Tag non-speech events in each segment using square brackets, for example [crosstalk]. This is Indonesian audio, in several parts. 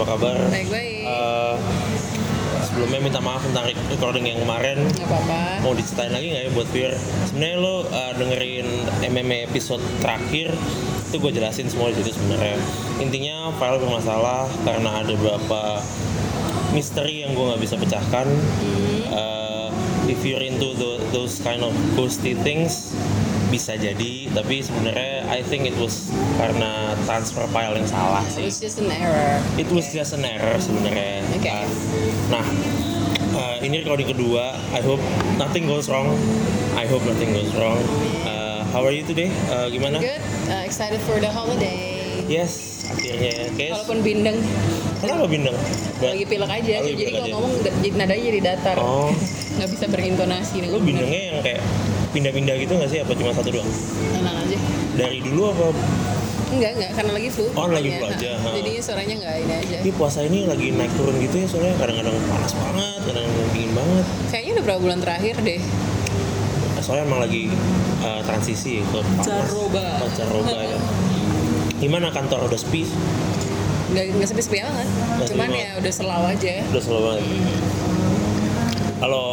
Apa kabar? Baik-baik. Eh, sebelumnya minta maaf tentang recording yang kemarin. Gak apa-apa. Mau diceritain lagi nggak ya buat Fir? Sebenarnya lo eh, dengerin MMA episode terakhir itu gue jelasin semua di situ sebenarnya. Intinya file bermasalah karena ada beberapa misteri yang gue nggak bisa pecahkan. Eh, if you're into tho- those kind of ghosty things bisa jadi tapi sebenarnya I think it was karena transfer file yang salah It sih was just an error. it was just an error sebenarnya. Oke. Uh, Nah, uh, ini recording kedua. I hope nothing goes wrong. I hope nothing goes wrong. Uh, how are you today? Uh, gimana? Good. Uh, excited for the holiday. Yes, akhirnya. Guys, Walaupun bindeng, kenapa bindeng? Ba- lagi pilek aja. Lagi jadi pilek kalau aja. ngomong jadi nadanya jadi datar. Oh, [laughs] Nggak bisa berintonasi benar. bindengnya yang kayak pindah-pindah gitu nggak sih? Apa cuma satu doang? Tenang aja. Dari dulu apa? Enggak, enggak. Karena lagi flu. Oh, lagi flu aja, Ha. ha. Jadinya suaranya nggak ini aja. Ini puasa ini lagi naik turun gitu ya soalnya kadang-kadang panas banget, kadang-kadang dingin banget. Kayaknya udah berapa bulan terakhir deh. Soalnya emang lagi uh, transisi ke panas. Caroba. Oh, caroba ya. [laughs] Gimana kantor udah sepi? Nggak, nggak sepi-sepi banget. Nggak Cuman sepi ya udah selau aja. Udah selalu banget. Kalau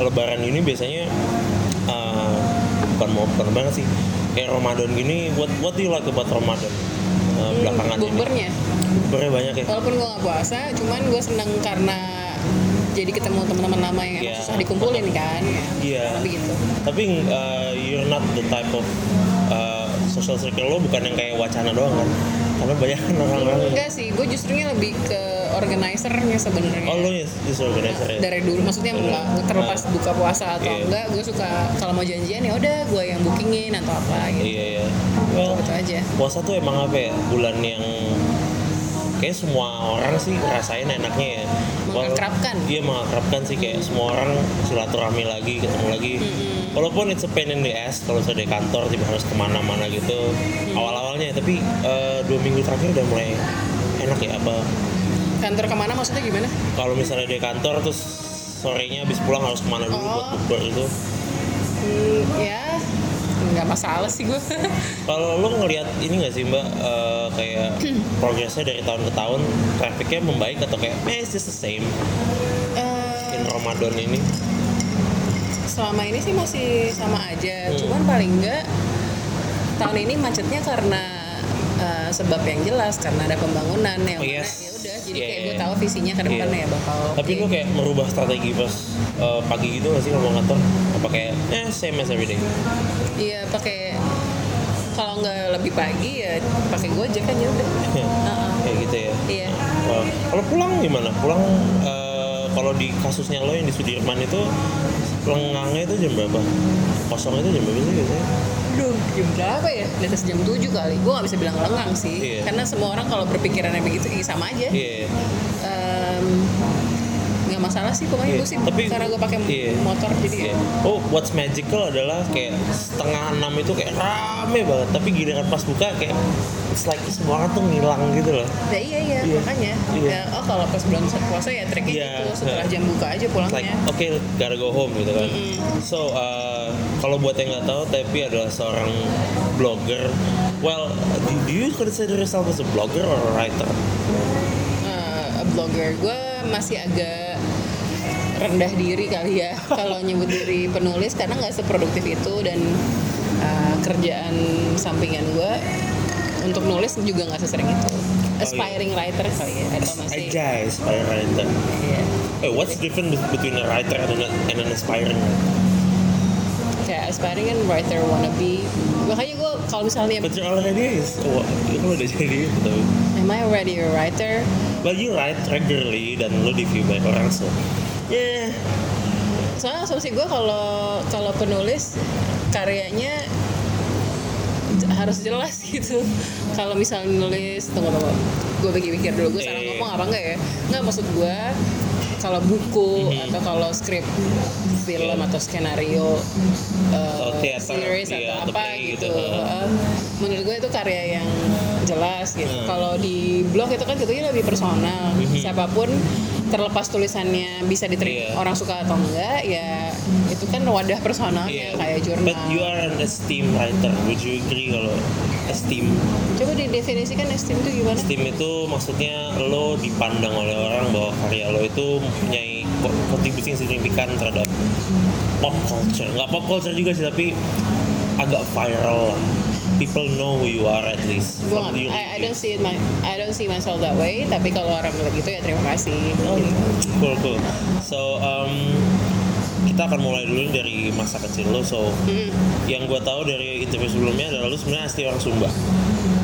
lebaran ini biasanya bukan mau banget sih. Kayak Ramadan gini, what what do you like about Ramadan? Uh, belakangan ini. Bumpernya. Bumpernya banyak ya. Walaupun gue nggak puasa, cuman gue seneng karena jadi ketemu teman-teman lama yang Iya. susah dikumpulin kan. Iya. Tapi gitu. Tapi uh, you're not the type of uh, social circle lo bukan yang kayak wacana doang kan? Karena banyak [laughs] orang-orang Enggak sih, gue justrunya lebih ke organizer-nya sebenarnya. Oh ya justru organizer ya? Dari dulu, maksudnya enggak terlepas buka puasa atau Iya. enggak, gue suka kalau mau janjian ya udah gue yang bookingin atau apa gitu. Iya iya. Well, Gitu aja. puasa tuh emang apa ya? Bulan yang kayak semua orang sih ngerasain enaknya ya. Mengakrabkan. Iya mengakrabkan sih kayak semua orang silaturahmi lagi, ketemu lagi. Walaupun it's a pain in the ass kalau sudah di kantor tiba harus ke mana-mana gitu. Awal-awalnya tapi eh, dua minggu terakhir udah mulai enak ya apa? Kantor ke mana maksudnya gimana? Kalau misalnya di kantor terus sorenya habis pulang harus ke mana dulu buat Oh. bukber itu. Hmm, ya nggak masalah sih gue. [laughs] Kalau lo ngelihat ini nggak sih mbak eh, kayak [clears throat] progresnya dari tahun ke tahun trafficnya membaik atau kayak eh it's just the same Eh, in Ramadan ini? Selama ini sih masih sama aja Hmm. cuman paling enggak tahun ini macetnya karena uh, sebab yang jelas karena ada pembangunan yang Oh, yes. ya udah jadi Iya, kayak gue tahu visinya ke depannya Iya. ya bakal Tapi lo kayak merubah strategi pas eh, pagi gitu nggak sih kalau kantor? Apa kayak eh same as every day? iya pakai kalau nggak lebih pagi ya pakai gojek kan ya udah [laughs] Heeh. kayak gitu ya. iya Wah, kalau pulang gimana? Pulang eh, kalau di kasusnya lo yang di Sudirman itu lengangnya itu jam berapa? Kosong itu jam berapa sih biasanya? Duh, jam berapa ya? Di atas jam 7 kali. Gue gak bisa bilang lengang sih. Iya. Karena semua orang kalau berpikirannya begitu, sama aja. Iya. Em, nggak masalah sih pokoknya Iya, gue sih tapi- karena gue pakai iya. motor jadi ya Iya. Oh, what's magical adalah kayak setengah enam itu kayak rame banget, tapi giliran pas buka kayak it's like semua orang tuh ngilang gitu loh. Ya, iya iya Iya. makanya Iya. ya, oh kalau pas bulan puasa ya treknya Iya. gitu setelah jam buka aja pulangnya like okay, gotta go home gitu kan. So, uh, kalau buat yang nggak tahu, Tepi adalah seorang blogger. Well, do, do you consider yourself as a blogger or a writer? Eh, a blogger gue masih agak rendah diri kali ya [laughs] kalau nyebut diri penulis karena nggak seproduktif itu dan eh, kerjaan sampingan gue untuk nulis juga nggak sesering itu aspiring writer kali ya atau masih Aja, aspiring writer. Iya. Eh, what's different between a writer and, a- and an aspiring? kayak aspiring kan writer wannabe makanya gue kalau misalnya But you're already is, oh, lu udah jadi itu tapi. am I already a writer Well, you write regularly dan lu di view banyak orang so. Yeah. soalnya asumsi gue kalau kalau penulis karyanya harus jelas [laughs] gitu kalau misalnya nulis tunggu tunggu gue pikir-pikir dulu gue salah Eh. ngomong apa enggak ya nggak maksud gue kalau buku Mhm. atau kalau skrip film Iya. atau skenario uh, teater, series iya, atau apa gitu, gitu. Uh, menurut gue itu karya yang jelas gitu kalau di blog itu kan tentunya lebih personal Mhm. siapa pun terlepas tulisannya bisa diterima Iya. orang suka atau enggak ya itu kan wadah personalnya Yeah. kayak jurnal But you are an esteemed writer. Would you agree kalau esteem Coba didefinisikan esteem itu gimana? esteem itu maksudnya lo dipandang oleh orang bahwa karya lo itu mempunyai ko- kontribusi yang signifikan terhadap pop culture nggak pop culture juga sih tapi agak viral lah people know who you are at least I, I don't see it my, I don't see myself that way. Tapi kalau orang bilang gitu ya terima kasih. Oh, Gitu. cool cool so um, kita akan mulai dulu dari masa kecil lo so Mm. yang gue tahu dari interview sebelumnya adalah lo sebenarnya asli orang Sumba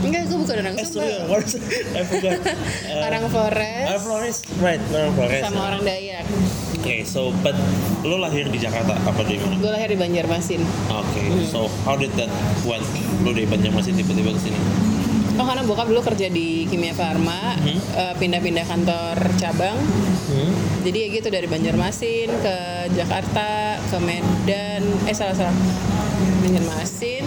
Enggak, gue bukan orang eh Sumba. sorry? I forgot Uh, Orang Flores ah, Flores right orang Flores sama orang Dayak. Oke, so but lo lahir di Jakarta apa di mana? Gue lahir di Banjarmasin. Oke, so how did that went? Lo dari Banjarmasin tiba-tiba ke sini? Oh karena bokap dulu kerja di Kimia Farma, Hmm. eh, pindah-pindah kantor cabang. Jadi ya gitu dari Banjarmasin ke Jakarta, ke Medan, eh salah salah. Banjarmasin,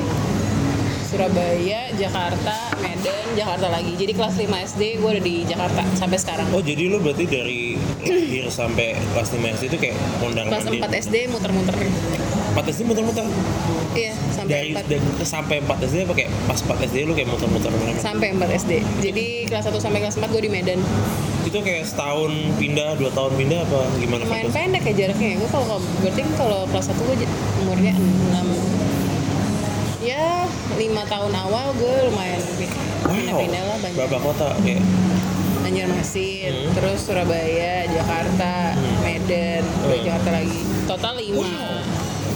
Surabaya, Jakarta, Medan, Jakarta lagi. Jadi kelas 5 SD gue udah di Jakarta sampai sekarang. Oh, jadi lo berarti dari [coughs] lahir sampai kelas 5 SD itu kayak kondangan Kelas 4 SD muter-muter. 4 SD muter-muter. Iya, sampai Dari, 4 dari sampai 4 SD apa kayak pas 4 SD lo kayak muter-muter mana sampai 4 SD. Jadi kelas 1 sampai kelas 4 gue di Medan. Itu kayak setahun pindah, dua tahun pindah apa gimana? Lumayan Fokus? pendek ya jaraknya. Gue kalau berarti kalau kelas 1 gue umurnya 6 ya lima tahun awal gue lumayan pindah-pindah lah banyak Berapa kota? Kayak Banjarmasin, Hmm. terus Surabaya, Jakarta, Hmm. Medan, Hmm. Jakarta lagi. Total lima. Wow.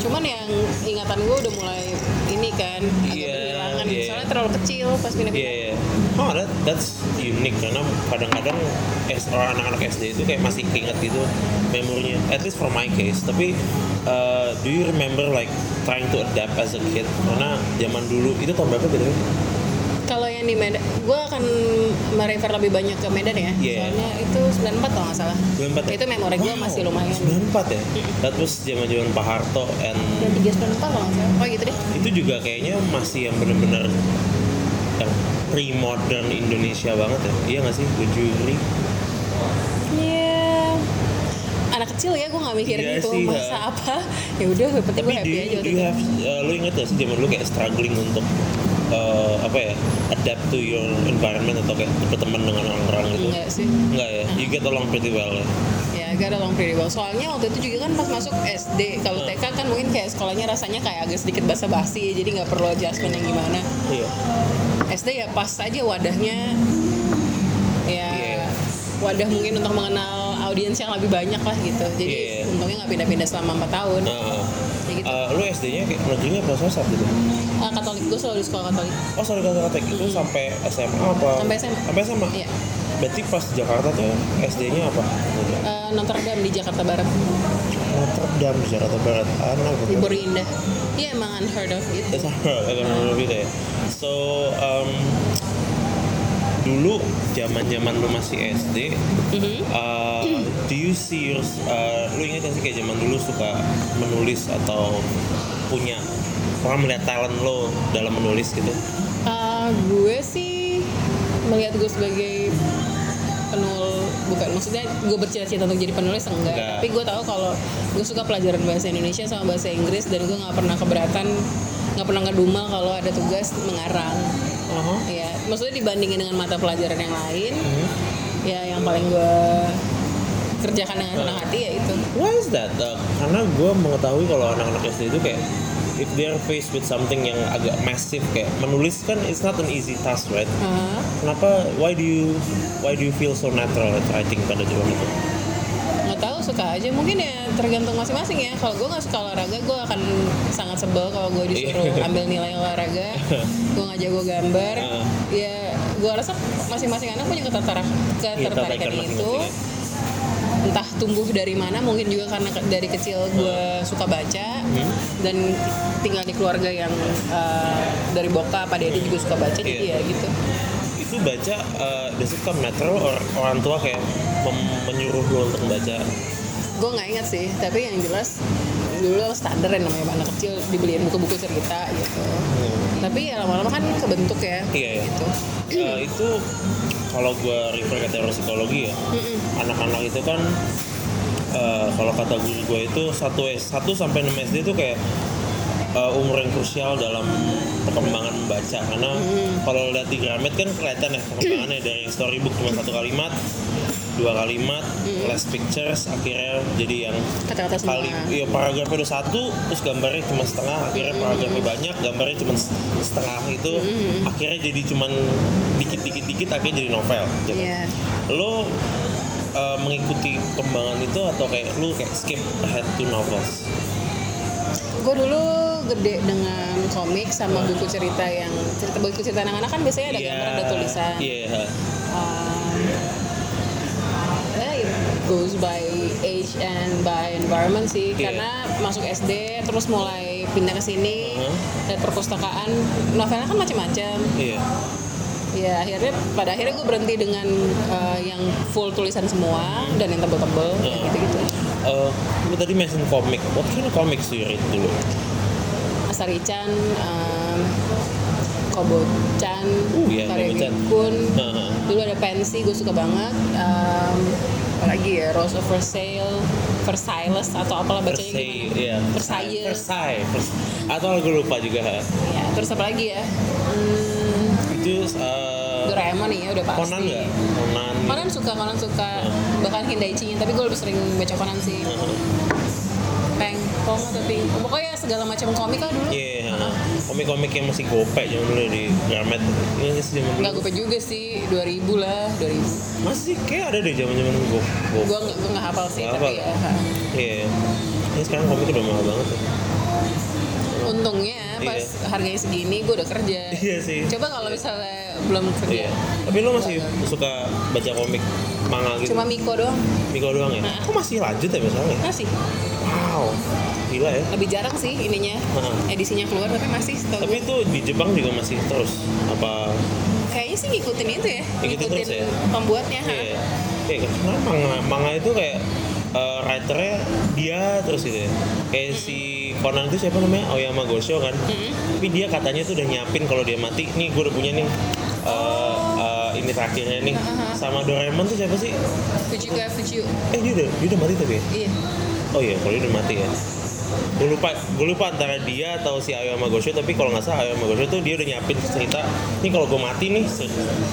Cuman yang ingatan gue udah mulai ini kan agak Iya, berhilangan. iya. Soalnya terlalu kecil pas Iya, pindah-pindah. iya. Oh, that, that's unique karena kadang-kadang orang anak-anak SD itu kayak masih keinget gitu memorinya. At least for my case. Tapi uh, do you remember like trying to adapt as a kid? Karena zaman dulu itu tahun berapa gitu? Yang di Medan, gue akan merefer lebih banyak ke Medan ya. Iya. Soalnya itu 94 kalau nggak salah. 94 ya? Itu memori gue Wow, masih lumayan. 94 ya? That was zaman-zaman Pak Harto and Dan 394 kalau nggak salah. Oh gitu deh. itu juga kayaknya masih yang bener-bener yang pre-modern Indonesia banget ya. Iya nggak sih? You agree? Iya. Anak kecil ya, gue nggak mikirin Iya itu sih, masa ya. apa. Ya udah, penting gue happy you, aja do waktu you itu. have, uh, lu inget gak sih zaman dulu kayak struggling untuk uh, apa ya adapt to your environment atau kayak berteman dengan orang-orang gitu? Enggak sih. Enggak ya? You get along pretty well ya? Ya, gak ada long pretty well. Soalnya waktu itu juga kan pas masuk SD, kalau Hmm. TK kan mungkin kayak sekolahnya rasanya kayak agak sedikit basa-basi, jadi nggak perlu adjustment yang gimana. Iya. SD ya pas aja wadahnya ya Iya. wadah mungkin untuk mengenal audiens yang lebih banyak lah gitu jadi Iya. untungnya nggak pindah-pindah selama 4 tahun Uh, gitu uh, lu SD-nya kayak negeri apa swasta gitu? Ah, Katolik gue selalu di sekolah Katolik Oh kata kata itu sampai SMA apa? Sampai SMA. Sampai SMA. iya Berarti pas Jakarta tuh SD-nya apa? Eh, Notre Dame di Jakarta Barat Notre Dame Jakarta Barat. Anak di Puri Indah iya emang unheard of gitu alright, agak berbeda ya. So, um, dulu zaman zaman lu masih SD, Mhm. uh, do you see your, uh, lu ingat gak sih kayak zaman dulu suka menulis atau punya orang melihat talent lo dalam menulis gitu? Eh, gue sih melihat gue sebagai penul bukan maksudnya gue bercita-cita untuk jadi penulis enggak Enggak. tapi gue tahu kalau gue suka pelajaran bahasa Indonesia sama bahasa Inggris dan gue nggak pernah keberatan nggak pernah ngedumel kalau ada tugas mengarang Uh-huh. ya maksudnya dibandingin dengan mata pelajaran yang lain Hmm. ya yang paling gue kerjakan dengan senang hati ya itu Why is that? Uh, karena gue mengetahui kalau anak-anak SD itu kayak if they are faced with something yang agak massive kayak menulis kan it's not an easy task right? Ah, Kenapa? Why do you why do you feel so natural at writing pada zaman itu? Suka aja. Mungkin ya tergantung masing-masing ya. Kalau gue nggak suka olahraga gue akan sangat sebel kalau gue disuruh Iya. ambil nilai olahraga. Gue nggak jago gambar. Ah. ya gue rasa masing-masing anak punya ketertarik Iya, ketertarikan ketertarikan itu. entah tumbuh dari mana mungkin juga karena dari kecil gue suka baca. Hmm. dan tinggal di keluarga yang eh, dari bokap pada dia juga suka baca jadi Iya. ya gitu Itu baca uh, does it come natural or orang tua kayak menyuruh lo untuk baca? gue nggak ingat sih tapi yang jelas dulu standar ya namanya anak kecil dibeliin buku-buku cerita gitu tapi ya lama-lama kan kebentuk ya Iya ya. gitu Uh, itu kalau gue refer ke teori psikologi ya, anak-anak itu kan uh, kalau kata guru gue itu satu S 1 sampai 6 SD itu kayak uh, umur yang krusial dalam perkembangan membaca. Karena kalau lihat di Gramet kan kelihatan ya perkembangannya. Dari storybook cuma satu kalimat dua kalimat less pictures akhirnya jadi yang Kata-kata semua. kali iya paragrafnya udah satu terus gambarnya cuma setengah akhirnya paragrafnya banyak gambarnya cuma setengah itu akhirnya jadi cuman dikit dikit akhirnya jadi novel gitu. Iya. lo uh, mengikuti perkembangan itu atau kayak lu kayak skip ahead to novels Gue dulu gede dengan komik sama buku cerita yang cerita buku cerita anak-anak kan biasanya ada gambar ada tulisan. iya Um, eh, it goes by age and by environment sih Iya. karena masuk SD terus mulai pindah ke sini Uh-huh. dan perpustakaan novelnya kan macam-macam iya ya akhirnya pada akhirnya gue berhenti dengan uh, yang full tulisan semua dan yang tebel-tebel kayak Uh. gitu-gitu Uh, lu tadi mention komik what kind of comics do you read dulu? Asari-chan um, Kobo-chan Uh, iya, Karege Kobo-chan. Uh-huh. dulu ada pensi gue suka banget. Um, apalagi ya? Rose of Versailles Versailles atau apalah bacanya Versailles gimana iya. Versailles. Versailles Vers- atau gue lupa juga ya terus apa lagi ya? Hmm, itu uh, Doraemon nih ya udah pasti Conan nggak Conan Conan suka Conan suka bahkan Hindaichi tapi gue lebih sering baca Conan sih Uh-huh. Pengpong atau Pingpong pokoknya segala macam komik lah dulu Iya, ha. komik-komik yang masih gopek zaman dulu di Gramet. Iya nggak sih zaman dulu? nggak gue juga sih 2000 lah 2000 Masih kayak ada deh zaman-zaman gue gue nggak hafal sih Nggak tapi hafal. ya. Iya. Ini sekarang komik udah mahal banget ya. Untungnya pas Iya. harganya segini gue udah kerja Iya sih. coba kalau misalnya belum kerja Iya. Tapi lo masih suka baca komik manga gitu? cuma Miko doang Miko doang ya? Nah. Kok masih lanjut ya misalnya? masih Wow, gila ya. lebih jarang sih ininya Heeh. edisinya keluar tapi masih setahu Tapi itu di Jepang juga masih terus apa? kayaknya sih ngikutin itu ya Ngikutin terus ya? pembuatnya ha. Iya. Iya, karena manga, manga itu kayak uh, writernya dia terus gitu ya. Kayak si Conan itu siapa namanya? Aoyama Gosho kan. Tapi dia katanya tuh udah nyiapin kalau dia mati, nih gue udah punya nih uh, uh, ini terakhirnya nih. Sama Doraemon tuh siapa sih? Fujika Fujiu Eh dia udah dia udah mati tapi ya? iya Oh iya, kalau dia udah mati ya. Gue lupa, gue lupa antara dia atau si Aoyama Gosho tapi kalau nggak salah Aoyama Gosho tuh dia udah nyiapin cerita nih kalau gue mati nih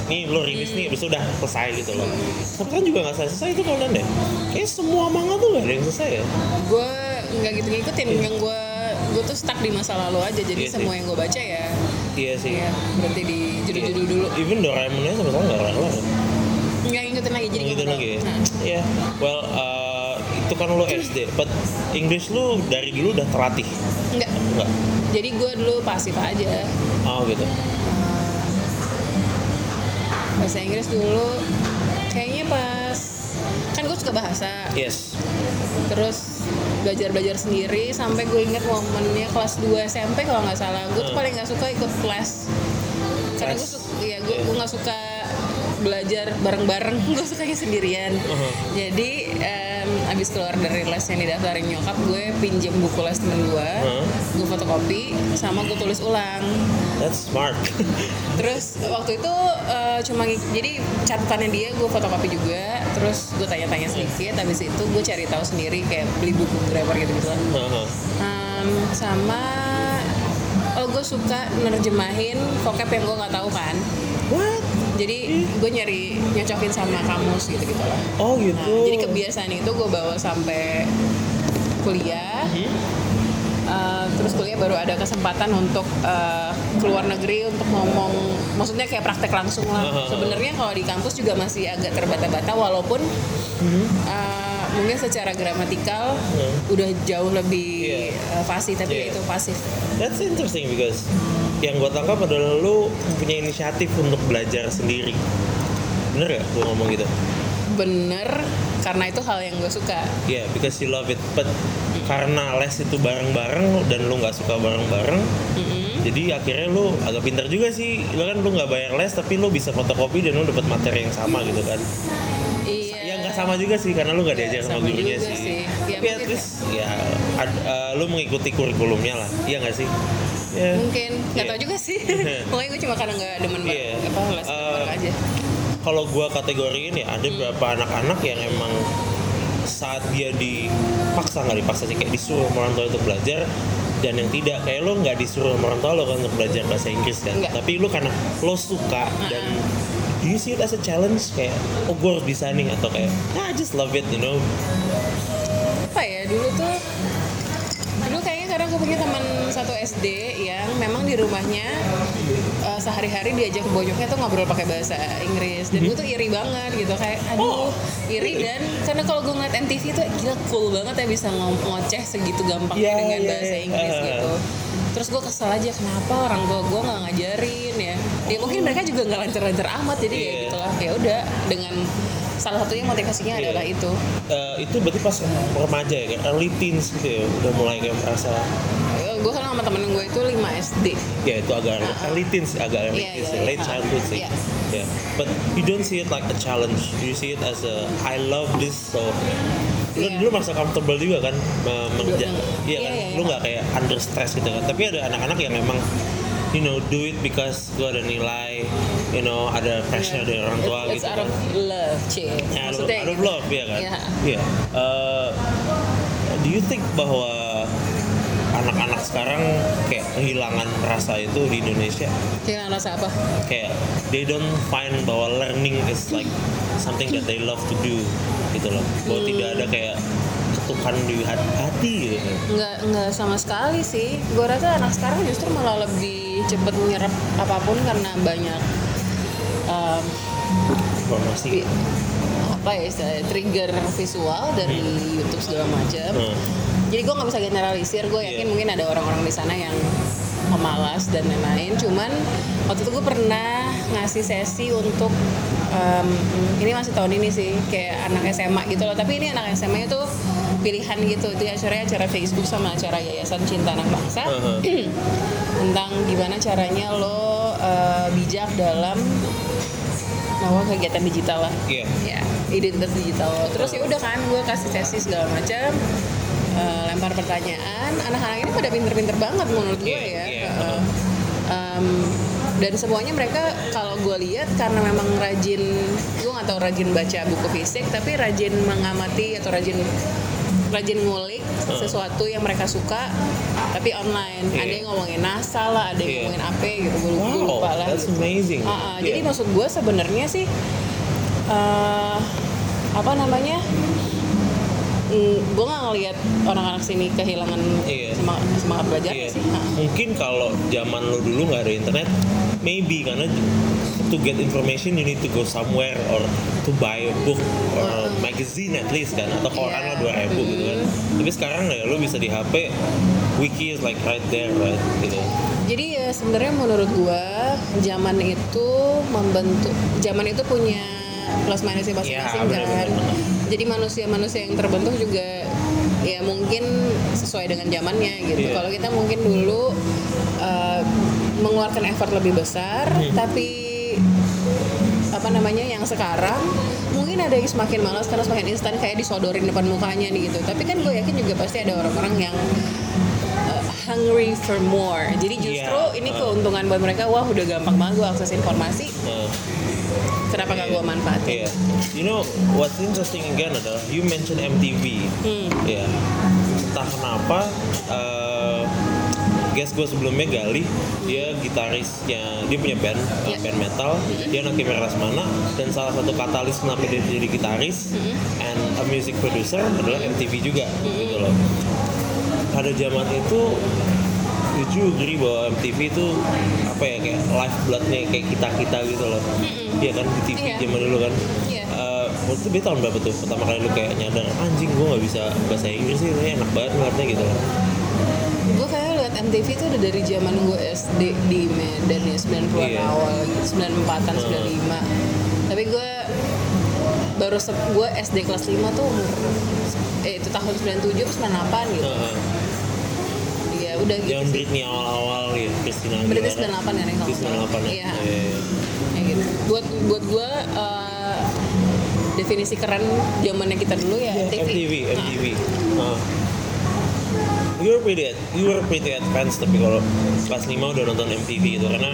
nih lo rilis nih abis itu udah selesai gitu loh. Tapi kan juga nggak selesai selesai itu Conan deh. Kayak semua manga tuh nggak ada yang selesai ya. Gue nggak gitu ngikutin yang gue gue tuh stuck di masa lalu aja jadi Iya sih. semua yang gue baca ya iya sih. Ya berhenti di judul-judul dulu. Even Doraemon aja sama sekali nggak kelar nggak ngikutin lagi jadi nggak lagi ya. Nah, Iya. well uh, itu kan lo SD but English lu dari dulu udah terlatih? Nggak enggak? Jadi gue dulu pasif aja. Oh gitu. Bahasa Inggris dulu. Kayaknya pas kan gue suka bahasa. Yes. Terus belajar belajar sendiri sampai gue inget momennya kelas 2 SMP kalau nggak salah. Gue tuh Hmm. paling nggak suka ikut kelas karena gue suka ya gue Iya. gue nggak suka belajar bareng-bareng [laughs] gue sukanya sendirian Uh-huh. jadi em, abis keluar dari les yang didaftarin nyokap gue pinjem buku les temen gue Uh-huh. gue fotokopi sama gue tulis ulang that's smart [laughs] Terus waktu itu eh, cuma jadi catatannya dia gue fotokopi juga, terus gue tanya-tanya sedikit, habis itu gue cari tahu sendiri kayak beli buku grammar gitu gitu lah. Heeh. sama oh gue suka nerjemahin vocab yang gue nggak tahu kan. what Jadi gue nyari nyocokin sama kamus gitu gitu lah. oh Nah, gitu jadi kebiasaan itu gue bawa sampai kuliah. Hmm? Uh, terus kuliah baru ada kesempatan untuk uh, keluar negeri untuk ngomong maksudnya kayak praktek langsung lah sebenarnya kalau di kampus juga masih agak terbata-bata walaupun uh, mungkin secara gramatikal Hmm. udah jauh lebih Iya. uh, fasih tapi Iya. ya itu pasif That's interesting because yang gue tangkap adalah lu punya inisiatif untuk belajar sendiri. Bener gak gue ngomong gitu? bener karena itu hal yang gue suka Yeah, because you love it. But karena les itu bareng-bareng dan lu nggak suka bareng-bareng, Mm-mm. jadi akhirnya lu agak pintar juga sih. Lu kan lu nggak bayar les tapi lu bisa fotokopi dan lu dapat materi yang sama gitu kan. iya Ya nggak sama juga sih karena lu nggak diajar sama sama gurunya sih. sih. Ya, Tapi at least ya ad- eh, lu mengikuti kurikulumnya lah. Iya nggak sih? Ya. mungkin nggak Iya. tahu juga sih [laughs] pokoknya gue cuma karena nggak demen banget Iya. apa les Uh, aja kalau gua kategoriin ya ada beberapa anak-anak yang emang saat dia dipaksa nggak dipaksa sih kayak disuruh orang tua untuk belajar dan yang tidak kayak lo nggak disuruh orang tua lo kan untuk belajar bahasa Inggris kan. Nggak. tapi lo karena lo suka dan do you see it as a challenge? Kayak oh gue harus bisa nih atau kayak nah, I just love it you know punya teman satu SD yang memang di rumahnya eh, sehari-hari diajak ke bonyoknya tuh ngobrol pakai bahasa Inggris dan gue tuh iri banget gitu kayak aduh Oh. iri [laughs] dan karena kalau gue ngeliat MTV tuh gila cool banget ya bisa ngoceh segitu gampangnya Iya, dengan iya, bahasa iya. Inggris Ah. gitu terus gue kesel aja kenapa orang tua gue nggak ngajarin ya ya mungkin mereka juga nggak lancar-lancar amat jadi ya Iya. gitulah ya udah dengan salah satunya motivasinya Iya. adalah itu Eh, itu berarti pas remaja ya kayak early teens gitu ya udah mulai kayak merasa gue kan sama temen gue itu 5 SD ya itu agak early teens agak early Iya, teens iya, ya, late iya. childhood sih Iya. yeah. but you don't see it like a challenge you see it as a I love this so lu Iya. dulu merasa comfortable juga kan me- mengerja iya iya, kan iya, lu iya. nggak kayak under stress gitu kan tapi ada anak-anak yang emang you know do it because gue ada nilai you know ada pressure dari orang tua It's gitu out kan of love, cie. Ya, Maksudnya out of love ya kan? Iya. Iya. Eh, do you think bahwa anak-anak sekarang kayak kehilangan rasa itu di Indonesia? Kehilangan rasa apa? Kayak they don't find bahwa learning is like something that they love to do gitu loh. Bahwa tidak ada kayak ketukan di hat- hati gitu. Nggak, nggak sama sekali sih. Gue rasa anak sekarang justru malah lebih cepet menyerap apa pun karena banyak um, Informasi. apa ya istilahnya, trigger visual dari YouTube segala macam. Hmm. Jadi gue nggak bisa generalisir. Gue yakin Iya. mungkin ada orang-orang di sana yang pemalas dan lain-lain. Cuman waktu itu gue pernah ngasih sesi untuk em, ini masih tahun ini sih kayak anak SMA gitu loh. Tapi ini anak SMA itu pilihan gitu. Itu acaranya acara Facebook sama acara Yayasan Cinta Anak Bangsa Uh-huh. [clears throat] tentang gimana caranya lo eh, bijak dalam melakukan kegiatan digital lah Iya. ya identitas digital terus ya udah kan gue kasih sesi segala macam eh, lempar pertanyaan anak-anak ini pada pinter-pinter banget menurut gue Iya, ya iya, Heeh. Em, dan semuanya mereka kalau gue lihat karena memang rajin gue nggak tahu rajin baca buku fisik tapi rajin mengamati atau rajin rajin ngulik sesuatu yang mereka suka tapi online Iya. ada yang ngomongin NASA lah ada yang Iya. ngomongin apa gitu gue Wow, lupa lah that's gitu. amazing. Ah, ah, jadi Iya. maksud gue sebenarnya sih eh, apa namanya gue nggak ngelihat orang-anak sini kehilangan Iya. semangat, semangat belajar Iya. sih Ah. Mungkin kalau zaman lo dulu nggak ada internet, maybe karena to get information you need to go somewhere or to buy a book or a magazine at least kan atau koran lah dua ribu gitu kan. Tapi sekarang ya lo bisa di HP, wiki is like right there right gitu. Jadi ya sebenarnya menurut gua zaman itu membentuk zaman itu punya plus minusnya masing-masing Iya, benar, kan. benar. Jadi manusia-manusia yang terbentuk juga ya mungkin sesuai dengan zamannya gitu. Iya. Kalau kita mungkin dulu uh, mengeluarkan effort lebih besar, Hmm. tapi apa namanya yang sekarang mungkin ada yang semakin malas karena semakin instan kayak disodorin depan mukanya nih gitu. Tapi kan gue yakin juga pasti ada orang-orang yang uh, hungry for more. Jadi justru Iya, ini uh. keuntungan buat mereka. Wah udah gampang banget gue akses informasi. Nah, Kenapa nggak gue manfaatin? Iya. You know what's interesting again adalah you mention MTV. Hmm. Ya. Entah kenapa uh, guest gue sebelumnya Gali, dia gitarisnya, dia punya band, uh, Iya. band metal, dia anak Kimi Rasmana dan salah satu katalis kenapa dia jadi gitaris and a music producer adalah MTV juga gitu loh. Pada zaman itu you agree bahwa MTV itu apa ya kayak lifebloodnya kayak kita kita gitu loh Iya kan di TV Iya. zaman dulu kan Iya. Eh, waktu itu tahun berapa tuh pertama kali lu kayak nyadar anjing gue nggak bisa bahasa Inggris sih ini enak banget ngeliatnya gitu loh Gue kayak liat MTV itu udah dari zaman gue SD di Medan ya 90-an Iya. awal gitu, 94-an, Hmm. 95. Tapi gue baru gue SD kelas 5 tuh umur eh itu tahun 97 ke 98 gitu. Iya, udah gitu yang. Britney awal-awal gitu Christina Berarti Aguilera. 98 kan ya salah. 98 ya Iya. Iya, iya. Gitu. Buat buat gue eh, definisi keren zamannya kita dulu ya MTV. MTV Nah, MTV Heeh. You were pretty you were pretty advanced tapi kalau kelas 5 udah nonton MTV gitu karena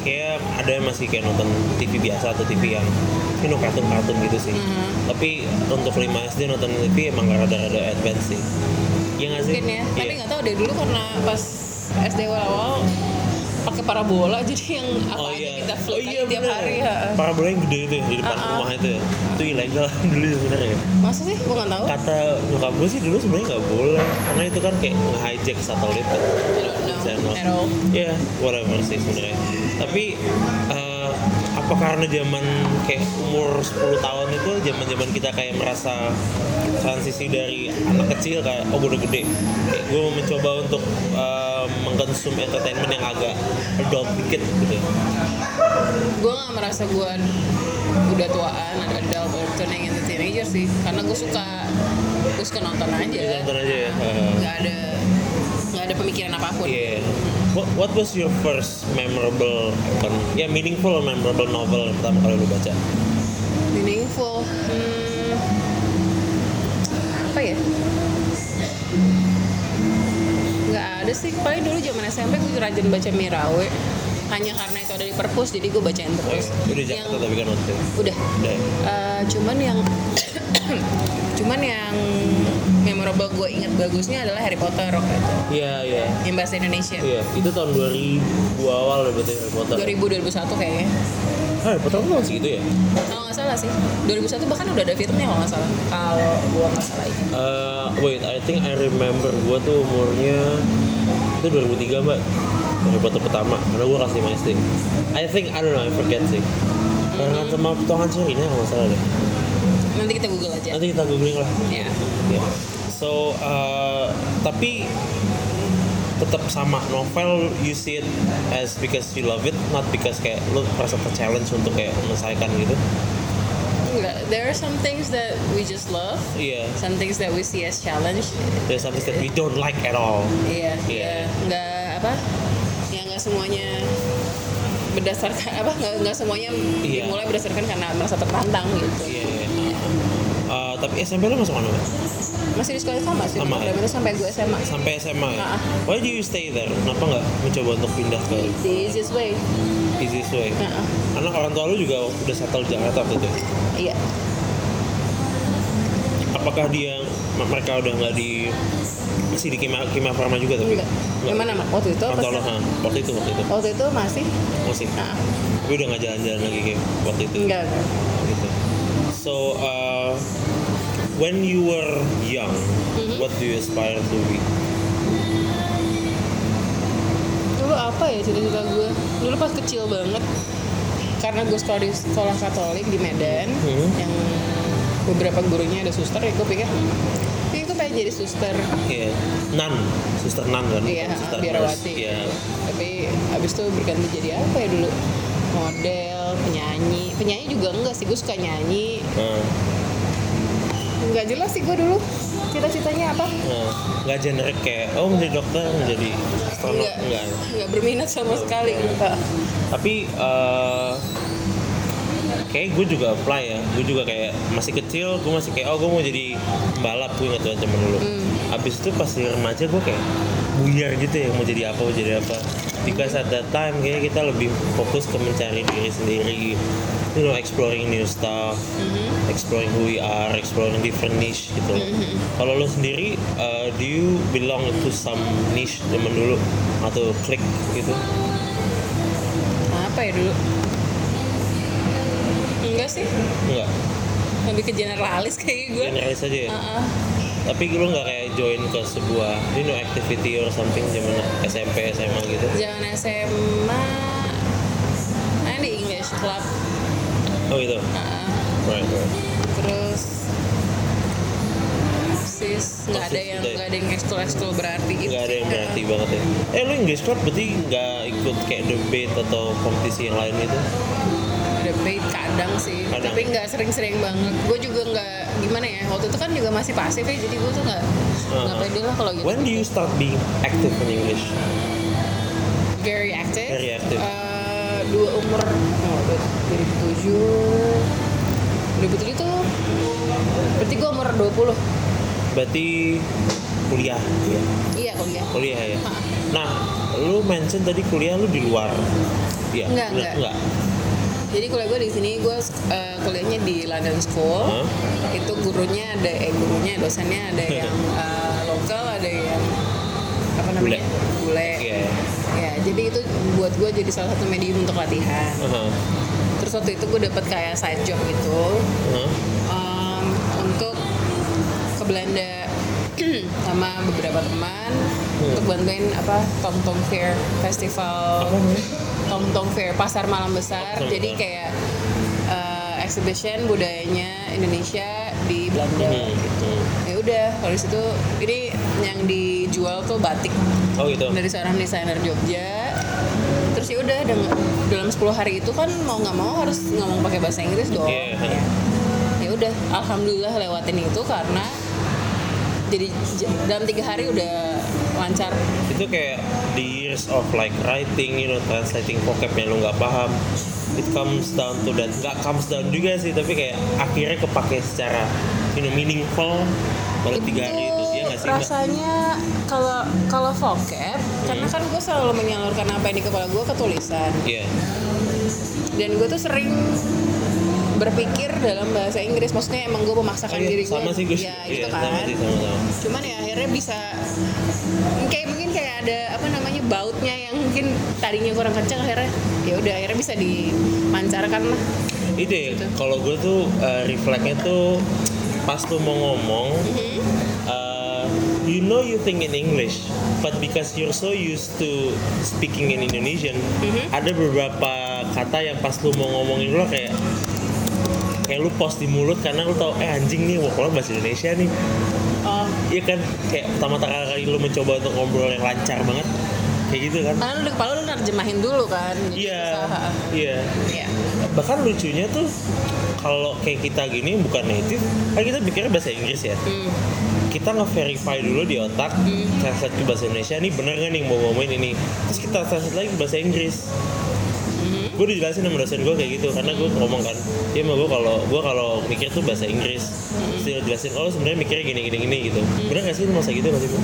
kayak ada yang masih kayak nonton TV biasa atau TV yang you know kartun-kartun gitu sih Mhm. tapi untuk 5 SD nonton TV emang rada-rada advance sih Iya nggak sih? mungkin ya tapi Iya. nggak tahu deh dulu karena pas SD awal-awal pakai parabola [laughs] jadi yang apa Oh aja iya, kita oh flip iya aja tiap bener. hari ya. Parabola yang gede itu ya, di depan Ah, ah. rumah itu ya. Itu ilegal [laughs] dulu sebenarnya. masa sih gue nggak tahu Kata nyokap gue sih dulu sebenarnya nggak boleh karena itu kan kayak nge-hijack satelit kan. Channel. all Iya, whatever sih sebenarnya. Tapi eh, apa karena zaman kayak umur 10 tahun itu zaman-zaman kita kayak merasa transisi dari anak kecil kayak oh gue udah gede. Kayak gue mau mencoba untuk eh, mengkonsum entertainment yang agak adult dikit gitu. gue nggak merasa gue udah tuaan ada adult or turning into teenager sih karena gue suka gue suka nonton aja Jadi nonton aja ya. Nggak ada nggak ada pemikiran apa pun Iya. What, what was your first memorable, bukan, ya meaningful or memorable novel yang pertama kali lu baca? meaningful hmm, apa ya nggak ada sih paling dulu zaman SMP gue rajin baca Mirawe hanya karena itu ada di perpus jadi gue bacain terus Udah Jakarta tapi kan waktu udah Udah. ya? Eh, cuman yang [coughs] cuman yang memorable gue inget bagusnya adalah Harry Potter waktu itu Iya, iya. yang bahasa Indonesia Iya, itu tahun 2000 awal ya berarti Harry Potter. 2000 2001 kayaknya Harry Potter tuh tahun segitu ya? kalau nggak salah sih 2001 bahkan udah ada filmnya kalau nggak salah kalau gue nggak salah itu Eh, wait, I think I remember gua tuh umurnya itu 2003 mbak Harry Potter pertama. Karena gua kelas 5 SD I think I don't know I forget sih. Barengan sama petualangan Serina kalau nggak salah deh. Nanti kita google aja. Nanti kita googling lah. Ya Ya. So, uh, tapi tetap sama. Novel you see it as because you love it, not because kayak lu merasa challenge untuk kayak menyelesaikan gitu. Enggak, there are some things that we just love. Iya. some things that we see as challenge. There's something that we don't like at all. iya. Iya. iya nggak apa semuanya berdasarkan apa nggak semuanya Iya. dimulai berdasarkan karena merasa tertantang gitu Iya. iya. Uh, tapi SMP lu masuk mana? Masih di sekolah sama sih Sama, ya? sampai gue SMA Sampai SMA ya? Ah. Why do you stay there? Kenapa nggak mencoba untuk pindah ke the easiest way easiest way? Heeh. Karena orang tua lu juga udah settle di Jakarta waktu itu. iya Apakah dia mereka udah nggak di masih di Kima, Kima Farma juga tapi? enggak yang mana Mak? waktu itu apa sih? waktu itu waktu itu waktu itu masih masih. nah, Tapi udah nggak jalan-jalan lagi kayak waktu itu. enggak. Gitu. So uh, when you were young, Mm-hmm. what do you aspire to be? dulu apa ya cita-cita gue dulu pas kecil banget karena gue sekolah di sekolah Katolik di Medan Hmm. yang beberapa gurunya ada suster ya gue pikir ini gue pengen jadi suster. Iya, Nan, suster Nan kan? iya suster biarawati. Iya. tapi abis itu berganti jadi apa ya dulu? Model penyanyi. Penyanyi juga enggak sih gue suka nyanyi. Nah, nggak jelas sih gue dulu. Cita-citanya apa? Nah, nggak generik kayak oh menjadi dokter, menjadi astronot Enggak. enggak. nggak berminat sama sekali enggak. Tapi uh, kayak gue juga apply ya. Gue juga kayak masih kecil, gue masih kayak oh gue mau jadi pembalap gue ingat banget zaman dulu. Hmm. Abis itu pas di remaja gue kayak buyar gitu ya mau jadi apa mau jadi apa. Because at that time kayak kita lebih fokus ke mencari diri sendiri, you know, exploring new stuff, Mhm. exploring who we are, exploring different niche gitu. loh. Kalau lo sendiri, uh, do you belong to some niche zaman dulu atau klik gitu? apa ya dulu sih Enggak. lebih ke generalis kayak gue Generalis aja ya. Heeh. Tapi lu nggak kayak join ke sebuah you know activity or something zaman SMP SMA gitu. Jangan SMA Nah di English Club Oh gitu. Heeh. Right, right. Terus Sis nggak ada Osis yang ya? nggak ada yang ekskul ekskul berarti gitu Nggak ada yang berarti banget ya. Eh lu English club berarti nggak ikut kayak debate atau kompetisi yang lain gitu? Debate kadang sih Kadang. Tapi nggak sering-sering banget Gue juga nggak Gimana ya Waktu itu kan juga masih pasif ya Jadi gue tuh nggak Nggak Uh-huh. pede lah kalau gitu When do you start being active in English? Very active Very active. Eh, Dua umur oh, 2007 2007 tuh Berarti gue umur 20 Berarti kuliah, ya. Iya kuliah kuliah ya. Nah, lu mention tadi kuliah lu di luar. Iya. Enggak, bener- enggak. Jadi kuliah gue di sini gue eh, kuliahnya di London School. Hah? Itu gurunya ada eh gurunya dosennya ada [laughs] yang eh, lokal, ada yang apa namanya? Bule. Iya. Ya, jadi itu buat gue jadi salah satu medium untuk latihan. Aha. Terus waktu itu gue dapet kayak side job gitu Aha. em, untuk ke Belanda [clears throat] sama beberapa teman untuk bantuin apa Tom Tom Fair Festival Apa namanya? Tom Tom Fair pasar malam besar. Jadi kayak eh, exhibition budayanya Indonesia di Belanda. Hmm, gitu. Ya udah kalau di situ ini yang dijual tuh batik. Oh gitu. dari seorang desainer Jogja. Terus ya udah dalam 10 hari itu kan mau nggak mau harus ngomong pakai bahasa Inggris dong. Iya. ya ya udah alhamdulillah lewatin itu karena jadi dalam tiga hari udah lancar Itu kayak the years of like writing, you know, translating vocab yang lu nggak paham. It comes down to that. Nggak comes down juga sih, tapi kayak akhirnya kepake secara you know, meaningful dalam tiga hari itu. Iya nggak sih? Rasanya kalau kalau vocab karena kan gue selalu menyalurkan apa yang di kepala gue ke tulisan Iya. dan gue tuh sering berpikir dalam bahasa Inggris maksudnya emang gue memaksakan Oh, iya, diri gue sama sih Gus. ya Iya, gitu sama kan sih, sama-sama. cuman ya akhirnya bisa kayak mungkin kayak ada apa namanya bautnya yang mungkin tadinya kurang kencang akhirnya ya udah akhirnya bisa dimancarkan lah Ide, Gitu. kalau gue tuh uh, refleksnya tuh pas tuh mau ngomong, Mm-hmm. uh, you know you think in English, but because you're so used to speaking in Indonesian, Mm-hmm. ada beberapa kata yang pas lu mau ngomongin lu kayak kayak lu pos di mulut karena lu tau eh anjing nih mau keluar bahasa Indonesia nih. Oh. Iya kan? Kayak pertama-tama kali lu mencoba untuk ngobrol yang lancar banget. Kayak gitu kan? Karena lu di kepala lu nerjemahin dulu kan iya iya. Iya. Bahkan lucunya tuh kalau kayak kita gini bukan native kan kita pikirnya bahasa Inggris ya. Hmm. kita nge-verify dulu di otak translate ke bahasa Indonesia nih bener nggak nih mau ngomongin ini. Terus kita translate lagi ke bahasa Inggris gue dijelasin sama dosen gue kayak gitu karena gue ngomong kan ya mau gue kalau gue kalau mikir tuh bahasa Inggris terus dia jelasin oh sebenarnya mikirnya gini gini gini gitu bener gak sih lu masa gitu nggak sih Bu?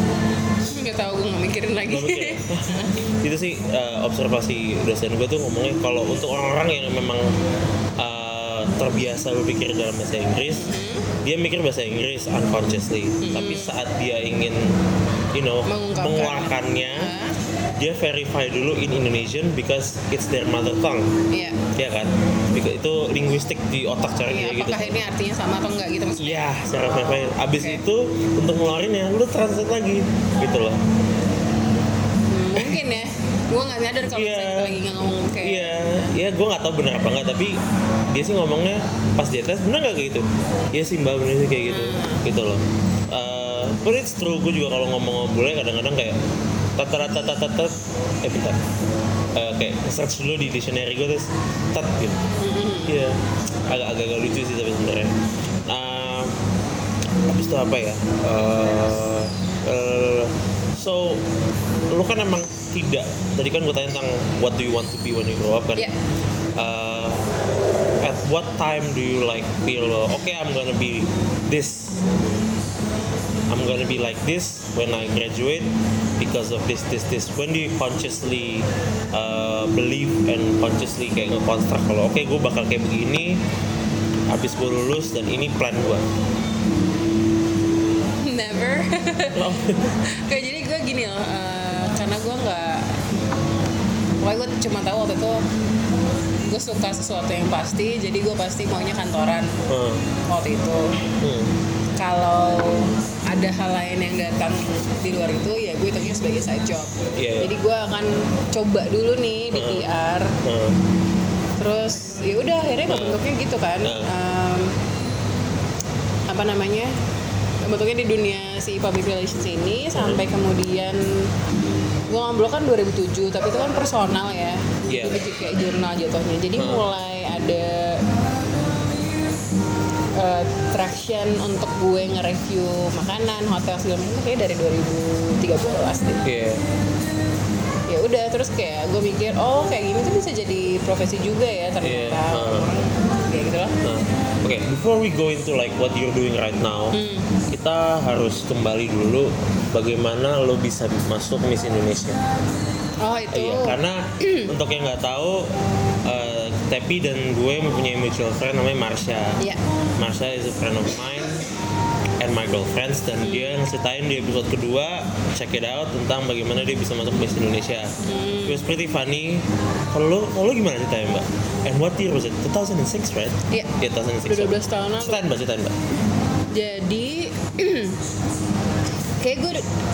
nggak tahu gue nggak mikirin lagi mikir ya? [laughs] itu sih uh, observasi dosen gue tuh ngomongnya kalau untuk orang-orang yang memang uh, terbiasa berpikir dalam bahasa Inggris dia mikir bahasa Inggris unconsciously tapi saat dia ingin you know Mengungkapkan. mengeluarkannya Hah? Dia verify dulu in Indonesian because it's their mother tongue iya ya kan Because itu linguistik di otak cara Iya, dia gitu apakah ini artinya sama atau enggak gitu maksudnya Iya, secara verify. Abis Oke. itu untuk ngeluarinnya, lu translate lagi, gitu loh. Hmm, mungkin ya gue nggak nyadar kalau Iya. misalnya lagi ngomong kayak Iya, iya gue nggak tahu benar apa nggak, tapi dia sih ngomongnya pas dia tes benar nggak kayak gitu? Iya sih mbak benar sih kayak gitu, gitu loh. Eh, but it's true, gue juga kalau ngomong boleh kadang-kadang kayak tat tat tat tat tat eh bentar. Eh, kayak search dulu di dictionary gue terus tat gitu. Iya, agak-agak lucu sih tapi sebenarnya. Nah, habis itu apa ya? Eh, eh, so lu kan emang tidak tadi kan gue tanya tentang what do you want to be when you grow up kan Iya. Eh, at what time do you like feel uh, okay I'm gonna be this I'm gonna be like this when I graduate because of this this this. When do you consciously uh, believe and consciously kayak nge-construct kalau oke gue bakal kayak begini habis gue lulus dan ini plan gue never. [laughs] Kayak jadi gue gini loh eh, karena gue nggak pokoknya gue cuma tahu waktu itu gue suka sesuatu yang pasti jadi gue pasti maunya kantoran Hmm. waktu itu. Hmm. kalau ada hal lain yang datang di luar itu ya gue hitungnya sebagai side job Iya, iya. jadi gue akan coba dulu nih di. PR Hmm. terus ya udah akhirnya Hmm. bentuknya gitu kan Hmm. Em, apa namanya bentuknya di dunia si public relations ini sampai kemudian gue ngambil kan 2007 tapi itu kan personal ya Iya. jadi kayak jurnal jatuhnya jadi mulai ada eh, traction untuk gue nge-review makanan hotel segala macam kayak dari 2013 deh Iya. ya udah terus kayak gue mikir oh kayak gini tuh bisa jadi profesi juga ya ternyata Iya, uh. orang kayak gitu lah Nah, Oke, before we go into like what you're doing right now, Hmm. kita harus kembali dulu bagaimana lo bisa masuk Miss Indonesia. Oh itu. Iya, karena [clears throat] untuk yang nggak tahu, uh, Tepi dan gue mempunyai mutual friend namanya Marsha. Iya. Marsha is a friend of mine and my girlfriends dan dia ngeceritain di episode kedua check it out tentang bagaimana dia bisa masuk Miss Indonesia. It was pretty funny. Kalau kalau gimana ceritanya mbak? And what year was it? 2006 right? Iya. Yeah, 2006. Udah 12 tahun lalu. Ceritain mbak, ceritain mbak. Jadi [clears throat] [clears throat] kayak gue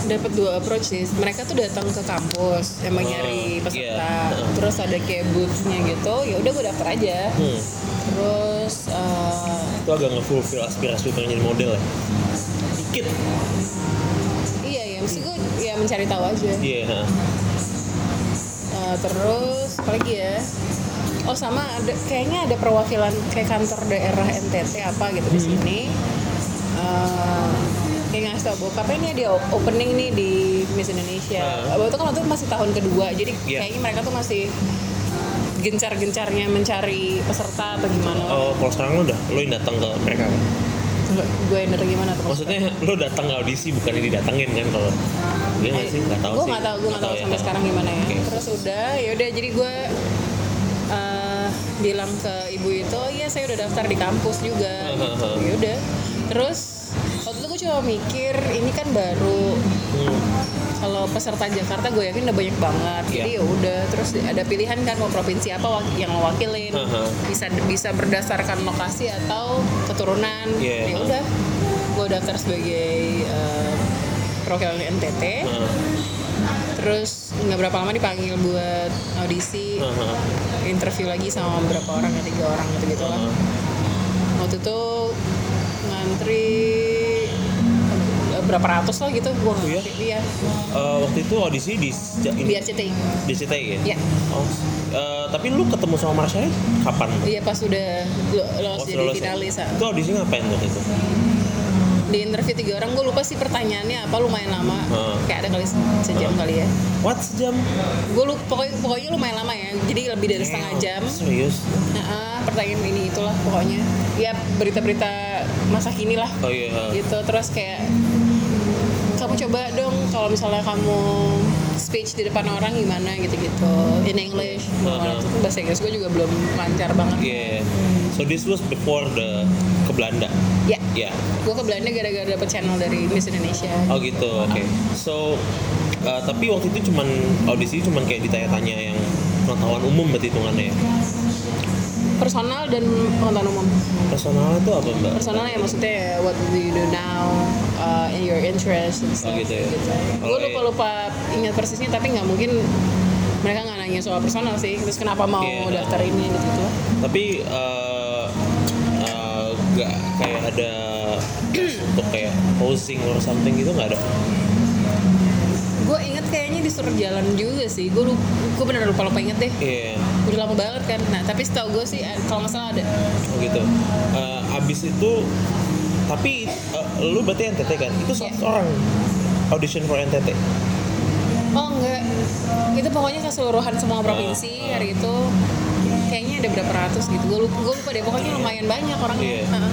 dapat dua approach sih. Mereka tuh datang ke kampus emang Oh, nyari peserta. iya. Terus ada kayak booth-nya gitu. Ya udah gue daftar aja. Hmm. Terus eh, Itu agak nge-fulfill aspirasi pengen jadi model ya. Dikit. iya ya mesti gue ya mencari tahu aja. Iya. ha. Eh, terus apa lagi ya? Oh sama ada kayaknya ada perwakilan kayak kantor daerah NTT apa gitu di Hmm. sini. Eh, kayak ngasih tau bokapnya ini ada opening nih di Miss Indonesia. Ah. Waktu itu kan waktu itu masih tahun kedua, jadi Iya. kayaknya mereka tuh masih gencar-gencarnya mencari peserta atau gimana. Oh, kalau sekarang lo udah, lo yang datang ke mereka kan? Gue yang dari gimana tuh? Maksudnya lo datang ke audisi bukan yang didatengin kan kalau dia nggak sih nggak tahu gue nggak tahu gue nggak tahu ya. sampai sekarang gimana ya Oke. terus udah ya udah jadi gue eh, bilang ke ibu itu oh iya saya udah daftar di kampus juga gitu. ya udah terus cuma mikir ini kan baru Hmm. kalau peserta Jakarta gue yakin udah banyak banget jadi Iya. ya udah terus ada pilihan kan mau provinsi apa yang mewakilin Aha. bisa bisa berdasarkan lokasi atau keturunan Iya. ya udah gue daftar sebagai eh, perwakilan NTT Nah, terus nggak berapa lama dipanggil buat audisi aha. interview lagi sama beberapa orang ya tiga orang gitu gitu lah Aha. waktu itu ngantri berapa ratus lah gitu gue Oh, iya? ngerti iya Eh, waktu itu audisi di di RCTI di CTI ya? Iya. Oh, eh, tapi lu ketemu sama Marsha kapan? iya pas udah lo- lolos Oh, jadi lolos ya? finalis ah. Itu audisi ngapain waktu itu? di interview tiga orang gue lupa sih pertanyaannya apa lumayan lama Ah. kayak ada kali se- sejam kali ya What sejam? gue lupa pokoknya, pokoknya lumayan lama ya jadi lebih dari setengah jam Serius? Nah, ah, pertanyaan ini itulah pokoknya ya berita-berita masa kini lah Oh iya. gitu terus kayak kamu coba dong kalau misalnya kamu speech di depan orang gimana gitu-gitu in English Uh-huh. Itu bahasa Inggris gue juga belum lancar banget Yeah. So this was before the ke Belanda. ya Ya. gue ke Belanda gara-gara dapet channel dari Miss Indonesia Oh gitu. Oke. So eh, tapi waktu itu cuman audisi cuman kayak ditanya-tanya yang pengetahuan umum berarti hitungannya ya. Personal dan pengetahuan umum Personal itu apa mbak? personal ya maksudnya ya, what do you do now uh, in your interest and stuff Oh, gitu ya. gue Kalau lupa lupa ingat persisnya tapi nggak mungkin mereka nggak nanya soal personal sih terus kenapa mau Iya. daftar ini gitu gitu Tapi eh, nggak kayak ada [clears throat] untuk kayak posing or something gitu nggak ada? Gue inget kayaknya disuruh jalan juga sih gue lupa gue bener lupa lupa inget deh Iya. udah lama banget kan nah tapi setahu gue sih eh, kalau nggak salah ada Oh gitu. Eh, abis itu tapi eh, lu berarti NTT kan? Itu Iya. 100 orang audition for NTT. oh enggak itu pokoknya keseluruhan semua provinsi Ah, ah. hari itu kayaknya ada berapa ratus gitu gue lupa, gue lupa deh pokoknya lumayan banyak orangnya Iya. Heeh.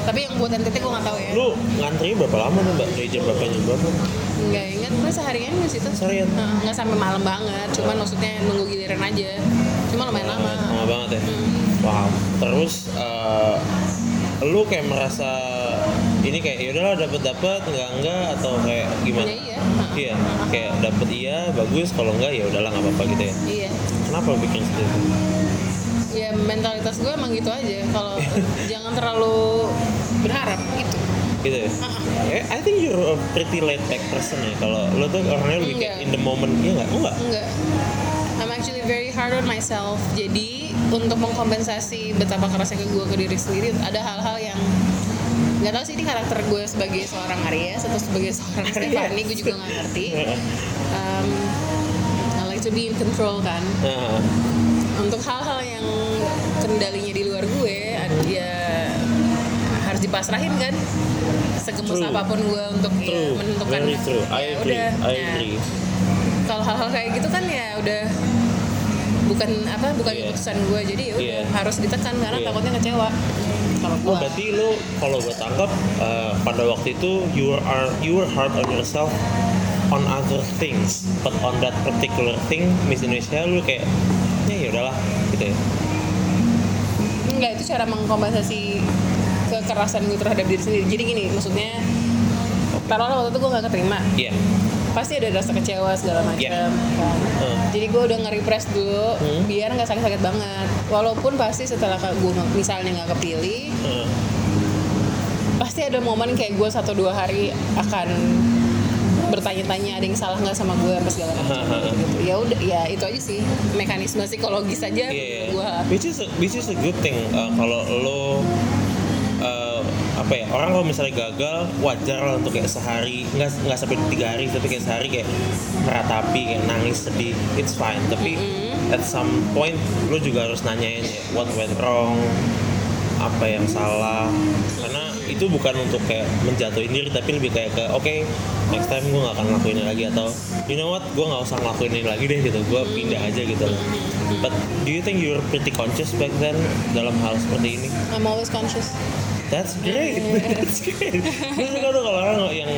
Tapi yang buat NTT gue nggak tahu ya Lu ngantri berapa lama tuh mbak? Dari jam berapa jam berapa? nggak ingat gue seharian di situ Seharian? Heeh, nggak sampai malam banget cuman maksudnya nunggu giliran aja cuma lumayan lama Lama banget ya. Hmm. Wow. Terus eh, lu kayak merasa ini kayak ya udahlah dapat dapat enggak enggak atau kayak gimana? Ya, iya. Iya. Kayak dapat iya bagus kalau enggak ya udahlah nggak apa-apa gitu ya. iya Kenapa lu bikin seperti itu? Ya mentalitas gue emang gitu aja. Kalau [laughs] jangan terlalu berharap gitu. Gitu ya. Eh, I think you're a pretty laid back person ya. Kalau lu tuh orangnya lebih kayak in the moment, iya nggak? Enggak. enggak. I'm actually very hard on myself. Jadi untuk mengkompensasi betapa kerasnya ke gue ke diri sendiri ada hal-hal yang nggak tahu sih ini karakter gue sebagai seorang Aries atau sebagai seorang Stephanie gue juga nggak ngerti. [laughs] Um, I like to be in control kan? Nah, untuk hal-hal yang kendalinya di luar gue ya harus dipasrahin kan segemes True. apa pun gue untuk ya true, menentukan very true. I ya agree, udah I Nah, agree. kalau hal-hal kayak gitu kan ya udah bukan apa bukan Iya. keputusan gue jadi ya udah Iya. harus ditekan karena Iya. takutnya kecewa kalau Oh gue berarti lu kalau gue tangkap eh, pada waktu itu you are you were hard on yourself on other things but on that particular thing Miss Indonesia lu kayak ya ya udahlah gitu ya Enggak, itu cara mengkompensasi kekerasan gue terhadap diri sendiri. Jadi gini, maksudnya taruhlah waktu itu gue gak keterima, iya pasti ada rasa kecewa segala macam. Iya. kan. Hmm. Jadi gue udah nge-repress dulu, Hmm. biar nggak sakit-sakit banget. Walaupun pasti setelah gue misalnya nggak kepilih, Heeh. pasti ada momen kayak gue satu dua hari akan bertanya-tanya ada yang salah nggak sama gue apa segala macam. Gitu. Ya udah, ya itu aja sih mekanisme psikologis aja Iya, gue. which is a, which is a good thing uh, kalau lo uh, apa ya orang kalau misalnya gagal wajar lah untuk kayak sehari nggak nggak sampai tiga hari tapi kayak sehari kayak meratapi kayak nangis sedih it's fine. Tapi at some point lo juga harus nanyain ya what went wrong apa yang salah. Karena itu bukan untuk kayak menjatuhin diri tapi lebih kayak ke oke next time gue gak akan lakuin ini lagi atau you know what? Gue nggak usah ngelakuin ini lagi deh gitu. Gue pindah aja gitu loh. But do you think you're pretty conscious back then dalam hal seperti ini? I'm always conscious. that's great. [laughs] That's great. Gue suka tuh kalau orang yang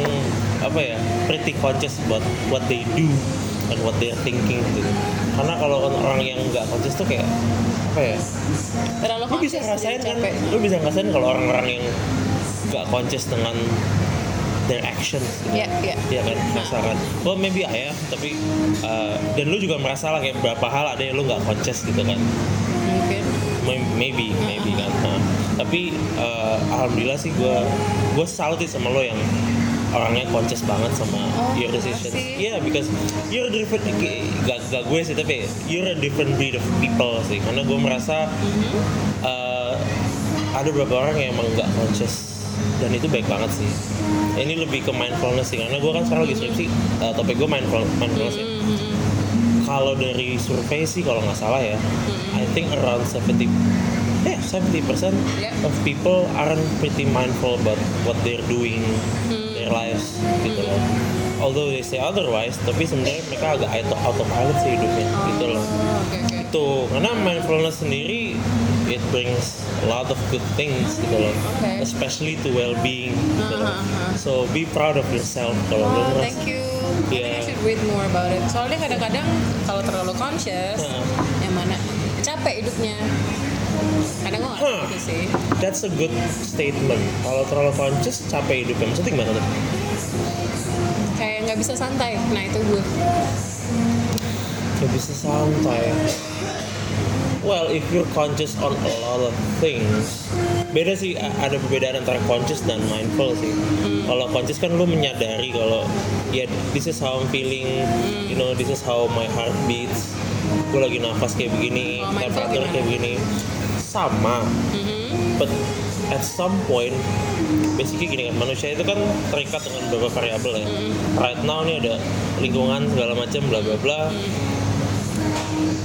apa ya pretty conscious about what they do and what they're thinking gitu. Karena kalau orang yang nggak conscious tuh kayak apa ya Terlalu lu bisa ngerasain jadi kan? lu bisa ngerasain kalau orang-orang yang gak conscious dengan their actions gitu. Iya, iya. Iya kan, merasakan. Well maybe I am, tapi uh, dan lu juga merasa lah kayak berapa hal ada yang lu gak conscious gitu kan. Mungkin. May- Maybe, maybe kan. Nah, tapi uh, alhamdulillah sih gue gue salut sih sama lo yang orangnya conscious banget sama Oh, your decisions. Iya, because you're different gak, gak gue sih tapi you're a different breed of people sih. Karena gue merasa uh, ada beberapa orang yang emang gak conscious dan itu baik banget sih. Ini lebih ke mindfulness sih karena gue kan sekarang lagi skripsi uh, topik gue mindful, mindfulness ya. Kalau dari survei sih kalau nggak salah ya, I think around 70 yeah, 70% Yeah. of people aren't pretty mindful about what they're doing their lives gitu loh. Although they say otherwise, tapi sebenarnya mereka agak auto autopilot sih hidupnya gitu loh. Oh. Itu karena mindfulness sendiri it brings a lot of good things gitu loh. Okay. Especially to well-being gitu loh. Uh-huh. So be proud of yourself kalau Oh, merasa thank you. I think I Yeah. should read more about it. Soalnya kadang-kadang kalau terlalu conscious, Heeh. yang mana capek hidupnya. Kadang gue nggak Huh. gitu sih. That's a good statement. Kalau terlalu conscious, capek hidupnya. Maksudnya gimana tuh? Kayak nggak bisa santai. Nah itu gue. Gak bisa santai. Well, if you're conscious on a lot of things, beda sih. Ada perbedaan antara conscious dan mindful sih. Kalau conscious kan lu menyadari kalau ya this is how I'm feeling, you know, this is how my heart beats. Gue lagi nafas kayak begini, temperature gimana? kayak begini. Sama, but at some point basically gini kan manusia itu kan terikat dengan beberapa variabel ya right now nih ada lingkungan segala macam bla bla bla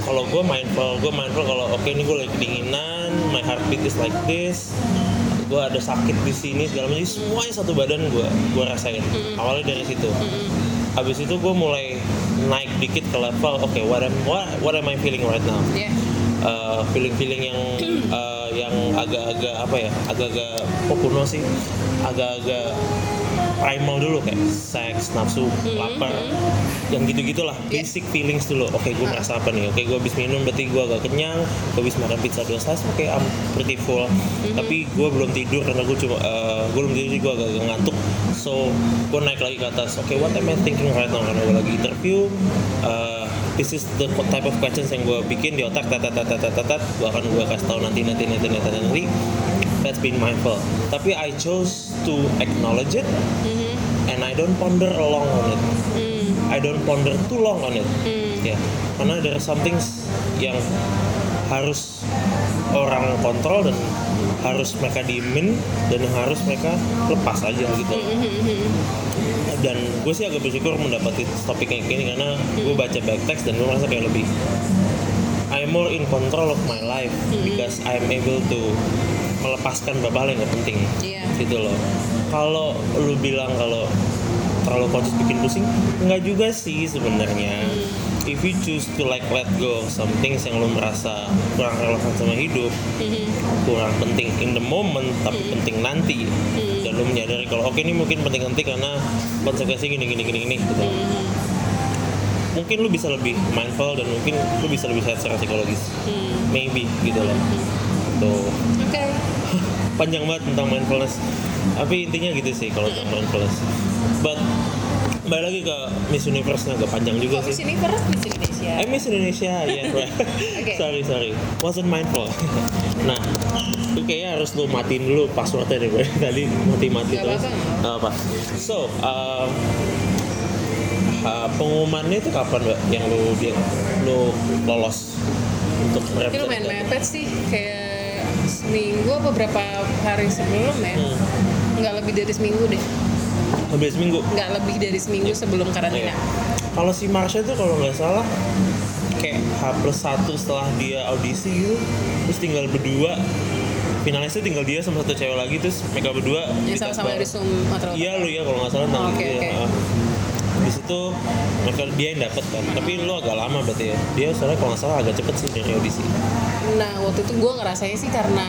kalau gue mindful gue mindful kalau oke ini gue lagi kedinginan my heartbeat is like this gue ada sakit di sini segala macam. Semuanya satu badan gue gue rasain. Awalnya dari situ. Habis itu gue mulai naik dikit ke level oke what am what, what am I feeling right now? Ya. uh, feeling-feeling yang uh, yang agak-agak apa ya agak-agak kok kuno sih? Agak-agak primal dulu kayak seks nafsu lapar yang gitu-gitulah Yeah. basic feelings dulu. Oke gue merasa apa nih? Oke gue habis minum berarti gue agak kenyang gue habis makan pizza dua slice oke I'm pretty full. Tapi gue belum tidur karena gue cuma uh, gue belum tidur gue agak-agak ngantuk. So gue naik lagi ke atas. Oke what am I thinking right now? Karena gue lagi interview uh, this is the type of questions yang gue bikin di otak tat tat tat tat tat, tat gue akan gue kasih tahu nanti nanti nanti nanti nanti that's being mindful tapi I chose to acknowledge it and I don't ponder along on it. I don't ponder too long on it. Ya karena there are some things yang harus orang kontrol dan harus mereka diemin dan harus mereka lepas aja gitu. Dan gue sih agak bersyukur mendapati topik kayak gini karena gue baca back text dan gue merasa kayak lebih I'm more in control of my life because I'm able to melepaskan beberapa hal yang gak penting. Iya. gitu loh. Kalau lu bilang kalau terlalu conscious bikin pusing nggak juga sih sebenarnya. If you choose to like let go of some things yang lu merasa kurang relevan sama hidup kurang penting in the moment tapi penting nanti dan lu menyadari kalau oke ini mungkin penting-penting karena konsekuensi gini gini gini gini gitu. Hmm. mungkin lu bisa lebih mindful dan mungkin lu bisa lebih sehat secara psikologis. Hmm. maybe gitu loh tuh Oke. [laughs] panjang banget tentang mindfulness tapi intinya gitu sih kalau tentang mindfulness but balik lagi ke Miss Universe nya agak panjang juga Kok sih sini first Miss Indonesia. Eh Miss Indonesia ya [laughs] right. Oke. sorry sorry wasn't mindful [laughs] nah itu kayaknya harus lu matiin dulu passwordnya deh gue tadi mati-mati terus. Gak apa so uh, uh, pengumumannya itu kapan mbak yang lu dia lu lolos untuk Tapi lumayan representatif? mepet sih, kayak seminggu apa berapa hari sebelum ya? Hmm. Nggak lebih dari seminggu deh. Habis seminggu Nggak lebih dari seminggu sebelum karantina. Iya. Kalau si Marsha itu kalau nggak salah kayak H plus satu setelah dia audisi gitu, terus tinggal berdua. Finalis itu tinggal dia sama satu cewek lagi terus mereka berdua. Dites sama-sama dari atau Iya lu ya kalau nggak salah tentang Oh, gitu ya. Di situ mereka dia yang dapet kan. Tapi lu agak lama berarti ya. Dia soalnya kalau nggak salah agak cepet sih dari audisi. Nah waktu itu gue ngerasanya sih karena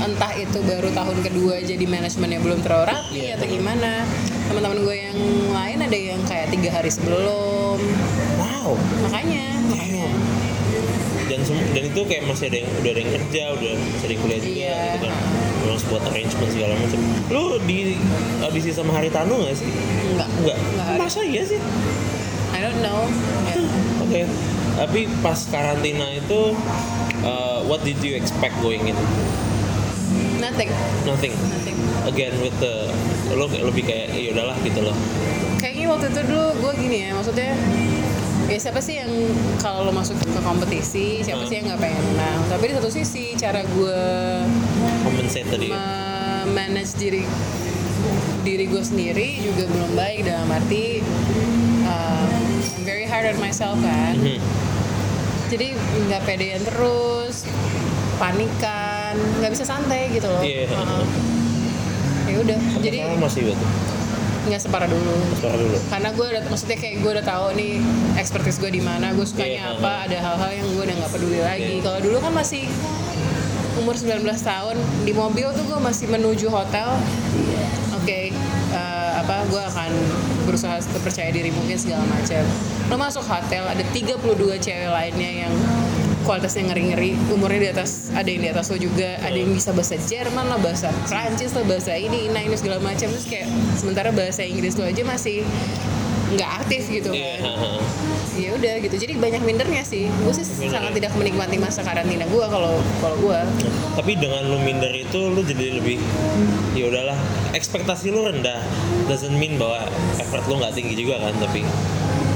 entah itu baru tahun kedua jadi manajemennya belum terlalu rapi Iya. atau gimana teman-teman gue yang lain ada yang kayak tiga hari sebelum Wow. makanya makanya Dan dan itu kayak masih ada yang udah ada yang kerja, udah masih ada yang kuliah juga Iya. gitu kan. Memang buat arrangement segala macam. Lu di audisi sama Haritano nggak sih? enggak Enggak. Nggak ada. Masa iya sih? I don't know Ya. Oke. Tapi pas karantina itu uh, what did you expect going in? nothing Nothing. nothing Again with the lo lebih kayak ya udahlah gitu loh. kayaknya waktu itu dulu gue gini ya maksudnya ya siapa sih yang kalau lo masuk ke kompetisi siapa Hmm. sih yang nggak pengen menang tapi di satu sisi cara gue Compensate tadi. manage diri diri gue sendiri juga belum baik dalam arti uh, I'm very hard on myself kan Mhm. Jadi nggak pedean terus panikan nggak bisa santai gitu loh Iya. Uh-uh. ya udah jadi masih gitu. nggak separah dulu Suara dulu. karena gue udah maksudnya kayak gue udah tahu nih expertise gue di mana gue sukanya Iya, apa ada hal-hal yang gue udah nggak peduli lagi Iya. kalau dulu kan masih umur 19 tahun di mobil tuh gue masih menuju hotel oke eh, apa gue akan berusaha percaya diri mungkin segala macam. Lo masuk hotel ada 32 cewek lainnya yang kualitasnya ngeri-ngeri. Umurnya di atas ada yang di atas lo juga ada yang bisa bahasa Jerman lah bahasa Prancis lah bahasa ini ini ini segala macam. Terus kayak sementara bahasa Inggris lo aja masih nggak aktif gitu Iya. kan heeh. ya udah gitu jadi banyak mindernya sih gue sih Minder. sangat tidak menikmati masa karantina gue kalau kalau gue Tapi dengan lu minder itu lu jadi lebih ya udahlah ekspektasi lu rendah doesn't mean bahwa effort lu nggak tinggi juga kan tapi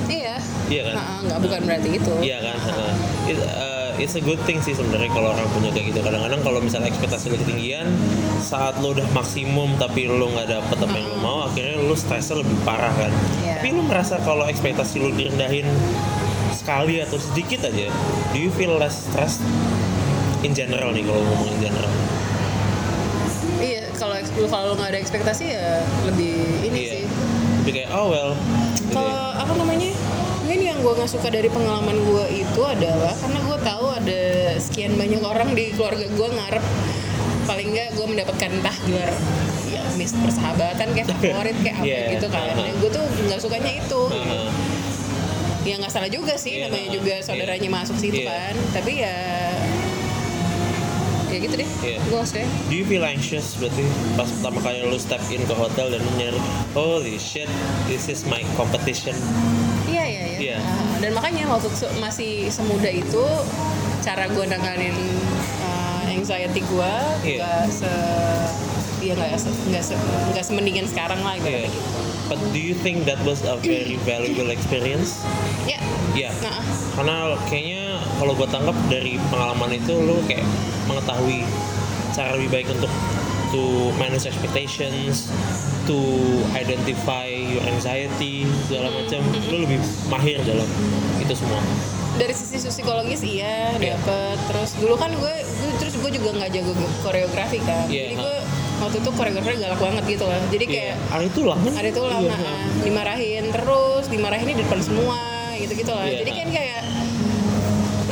iya Iya kan? Nggak bukan berarti itu iya kan heeh. It, uh, it's a good thing sih sebenarnya kalau orang punya kayak gitu kadang-kadang kalau misalnya ekspektasi lu ketinggian saat lu udah maksimum tapi lu nggak dapet apa yang lu mau akhirnya lu stresnya lebih parah kan Iya. tapi lu merasa kalau ekspektasi lu direndahin sekali atau sedikit aja do you feel less stressed in general nih kalau ngomongin general iya kalau kalau nggak ada ekspektasi ya lebih ini Iya. sih Lebih kayak oh well gitu kalau ya. apa namanya gue nggak suka dari pengalaman gue itu adalah karena gue tahu ada sekian banyak orang di keluarga gue ngarep paling nggak gue mendapatkan entah gelar ya miss persahabatan kayak [laughs] favorit kayak apa Iya, gitu kan uh-huh. gue tuh nggak sukanya itu Heeh. ya nggak salah juga sih Iya, namanya uh-huh. juga saudaranya Iya. masuk situ Iya. kan tapi ya ya gitu deh Iya. gue maksudnya Do you feel anxious berarti pas pertama kali lu step in ke hotel dan lu nyari holy shit this is my competition Iya iya iya. Ah, dan makanya waktu masih semuda itu cara gue nanganin uh, anxiety gue Iya. nggak se ya nggak se nggak se nggak semendingan sekarang lah gitu. Yeah. But do you think that was a very valuable experience? Ya. Iya. Nah, Karena kayaknya kalau gue tangkap dari pengalaman itu lu kayak mengetahui cara lebih baik untuk to manage expectations, to identify your anxiety segala macam. Lu lebih mahir dalam itu semua. dari sisi psikologis iya Iya. dapet terus dulu kan gue, gue- terus gue juga nggak jago koreografi kan Iya, jadi gue waktu itu koreografi galak banget gitu lah jadi kayak Iya. Hari itu lah kan? ada itu Iya. lama dimarahin terus dimarahin di depan semua gitu gitu lah Iya. jadi kan kayak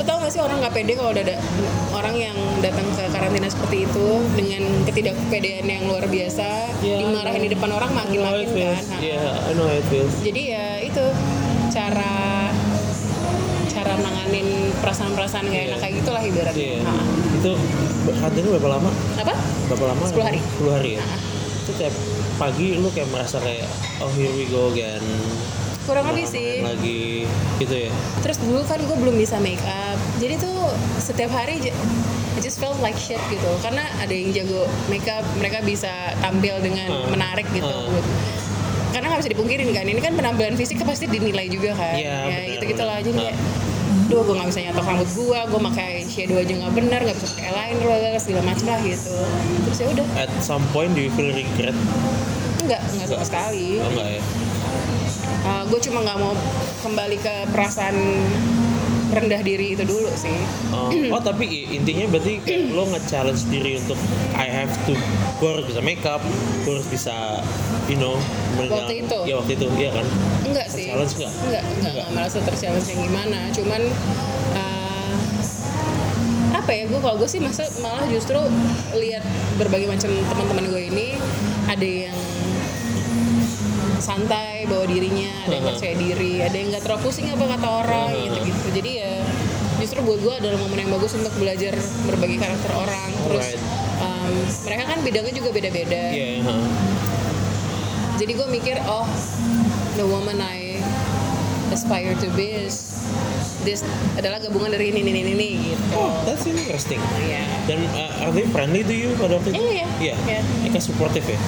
Lo tau gak sih orang nggak pede kalau ada orang yang datang ke karantina seperti itu dengan ketidakpedean yang luar biasa, Yeah, dimarahin di depan orang makin-makin kan. Yeah, I know it feels. Jadi ya itu cara cara nanganin perasaan-perasaan gak Iya. enak kayak gitulah ibaratnya. Iya. Ha. Itu karantina berapa lama? Apa? Berapa lama? 10 hari. 10 hari ya. Itu tiap pagi lu kayak merasa kayak oh here we go again. Kurang lebih sih. Lagi gitu ya. Terus dulu kan gue belum bisa make up, jadi tuh setiap hari I just felt like shit gitu. Karena ada yang jago make up, mereka bisa tampil dengan Hmm. menarik gitu. Hmm. Karena nggak bisa dipungkirin kan, ini kan penampilan fisik kan pasti dinilai juga kan. Iya, ya benar, gitu gitu lah benar. jadi kayak, duh gue nggak bisa nyatok rambut gue, gue pakai shadow aja nggak benar, nggak bisa pakai liner lah segala macam lah gitu. Terus ya udah, At some point do you feel regret? enggak enggak sama sekali. Oh enggak ya. Gue cuma nggak mau kembali ke perasaan rendah diri itu dulu sih. Oh, oh tapi intinya berarti lo nge-challenge diri untuk I have to gue harus bisa make up, gue harus bisa you know Waktu itu? Ya waktu itu, iya kan? Enggak sih. Challenge nggak? Enggak, enggak, Nggak. enggak merasa terchallenge yang gimana. Cuman eh, apa ya gue kalau gue sih masa malah justru lihat berbagai macam teman-teman gue ini ada yang santai bawa dirinya, ada yang percaya diri, ada yang nggak terlalu pusing apa kata orang Uh-huh. gitu-gitu. Jadi ya justru buat gue adalah momen yang bagus untuk belajar berbagai karakter orang. Terus em, mereka kan bidangnya juga beda-beda. Iya, ha. Jadi gue mikir, oh, the woman I aspire to be is this adalah gabungan dari ini, ini, ini, ini gitu. Oh, that's interesting. Iya. Dan uh, are they friendly to you pada waktu itu? Iya, iya. Iya. Iya. Mereka supportive ya?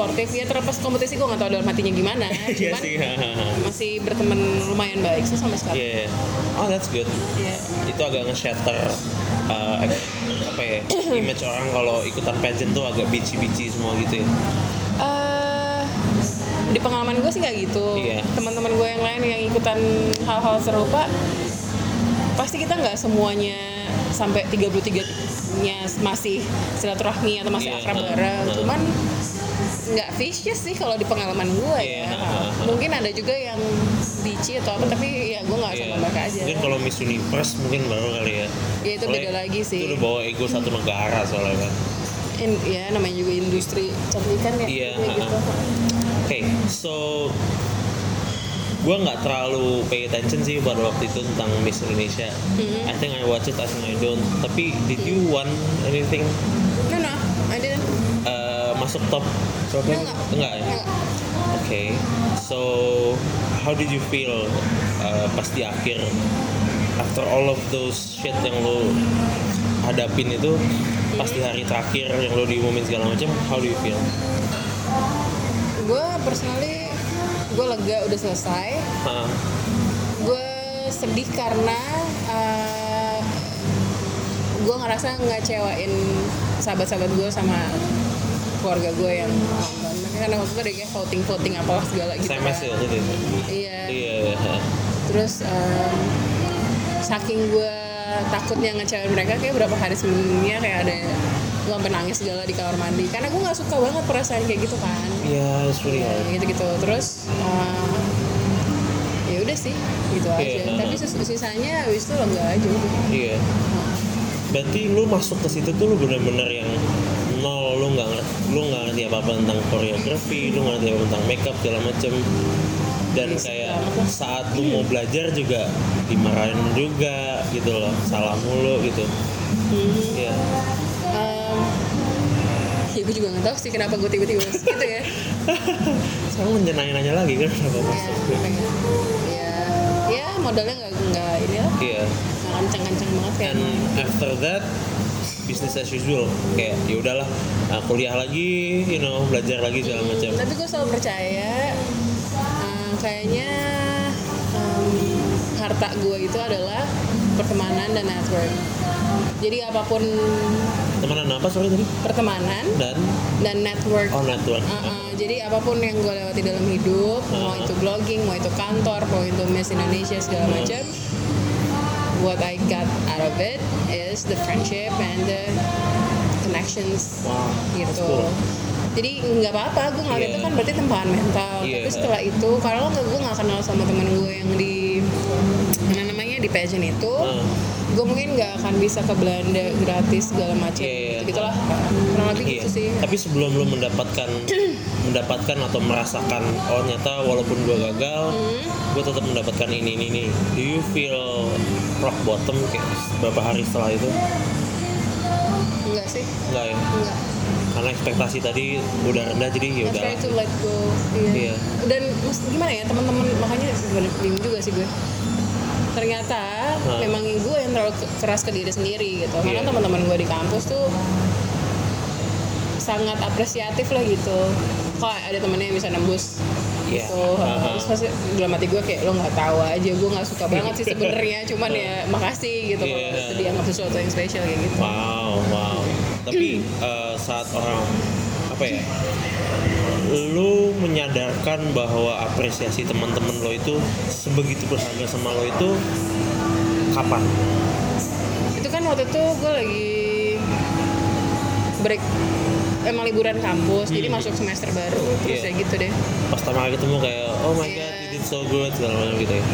Suportif ya terlepas kompetisi gue nggak tahu dalam hatinya gimana. [laughs] Iya Cuman ha. masih berteman lumayan baik sih sampai sekarang. Iya. Oh, that's good. Iya. Itu agak nge-shatter uh, apa ya [coughs] image orang kalau ikutan pageant tuh agak bici-bici semua gitu ya. Eh, di pengalaman gue sih nggak gitu. Iya. Teman-teman gue yang lain yang ikutan hal-hal serupa, pasti kita nggak semuanya sampai 33 nya masih silaturahmi atau masih Iya, akrab bareng. Cuman nggak vicious sih kalau di pengalaman gue Iya, ya. ha. Mungkin ada juga yang bici atau apa, tapi ya gue nggak Iya. sama mereka aja. Mungkin kalau Miss Universe mungkin baru kali ya. Ya itu beda lagi sih. Itu udah bawa ego satu negara soalnya kan. In- ya namanya juga industri cantikan ya. Iya, ha, gitu. Oke, so gue nggak terlalu pay attention sih pada waktu itu tentang Miss Indonesia. Mhm. I think I watch it, I think I don't. Tapi did you want anything masuk top? berapa? Enggak. Enggak ya. Enggak. Oke, so how did you feel uh, pas di akhir after all of those shit yang lo hadapin itu pas di hari terakhir yang lo diumumin segala macam, how do you feel? gue personally gue lega udah selesai Hah? gue sedih karena uh, gue ngerasa ngecewain sahabat-sahabat gue sama keluarga gue yang nonton kan waktu itu ada kayak voting voting apalah segala gitu SMS kan. ya gitu. ya? iya Iya, terus um, saking gue takutnya ngecewain mereka kayak berapa hari sebelumnya kayak ada gue sampai nangis segala di kamar mandi karena gue nggak suka banget perasaan kayak gitu kan Iya, it's really ya gitu gitu terus uh, ya udah sih gitu Iya, aja ha. tapi sis- sisanya habis itu enggak aja udah Iya. Berarti lu masuk ke situ tuh lu bener-bener yang nol, lu nggak ngerti, lu nggak ngerti apa apa tentang koreografi, lu nggak ngerti apa tentang makeup segala macem. Dan Iya, kayak saat lu mau belajar juga dimarahin juga gitu loh, salah mulu gitu. Iya. um, ya gue juga nggak tahu sih kenapa gue tiba-tiba masuk gitu ya [laughs] Sekarang nanya-nanya lagi kan kenapa ya masuk? ya ya modalnya nggak nggak ini lah Iya. nggak kenceng-kenceng banget And after that business as usual. Kayak ya udahlah nah, kuliah lagi you know belajar lagi segala macam. Tapi gue selalu percaya uh, kayaknya um, harta gue itu adalah pertemanan dan network. Jadi apa pun temenan apa sorry tadi? Pertemanan dan? dan network. Oh network. Uh-uh, jadi apa pun yang gue lewati dalam hidup, mau Uh-huh. itu blogging, mau itu kantor, mau itu Miss Indonesia segala Uh-huh. macam, what I got out of it is the friendship and the connections wow gitu. cool. jadi nggak apa-apa gue ngeliat Iya. itu kan berarti tempahan mental Iya. tapi setelah itu kalau nggak gue nggak kenal sama temen gue yang di mana namanya di pageant itu Hmm. gue mungkin nggak akan bisa ke Belanda gratis segala macam Iya, iya. gitu gitulah kurang lebih Iya. gitu sih Tapi sebelum lu mendapatkan [clears throat] mendapatkan atau merasakan oh ternyata walaupun gua gagal, Hmm. gue tetap mendapatkan ini ini ini. Do you feel rock bottom kayak beberapa hari setelah itu? enggak sih Enggak ya? enggak Karena ekspektasi tadi udah rendah jadi ya udah. to let go iya. Iya. dan gimana ya teman-teman makanya sebenarnya bingung juga sih gue ternyata Hah. memang gue yang terlalu ke- keras ke diri sendiri gitu karena Iya. teman-teman gue di kampus tuh sangat apresiatif lah gitu kok ada temennya yang bisa nembus Iya. gitu Aha. terus pasti dalam hati gue kayak lo nggak tahu aja gue nggak suka banget sih sebenarnya cuman ya makasih gitu kalau Iya. itu dianggap sesuatu yang spesial kayak gitu Wow, wow. Tapi eh, saat orang apa ya? Lu menyadarkan bahwa apresiasi teman-teman lo itu sebegitu berharga sama lo itu kapan? itu kan waktu itu gue lagi break emang liburan kampus jadi Hmm. masuk semester baru terus Iya. ya gitu deh Pas pertama kali ketemu kayak oh my Iya. god, you did so good segala macam gitu ya.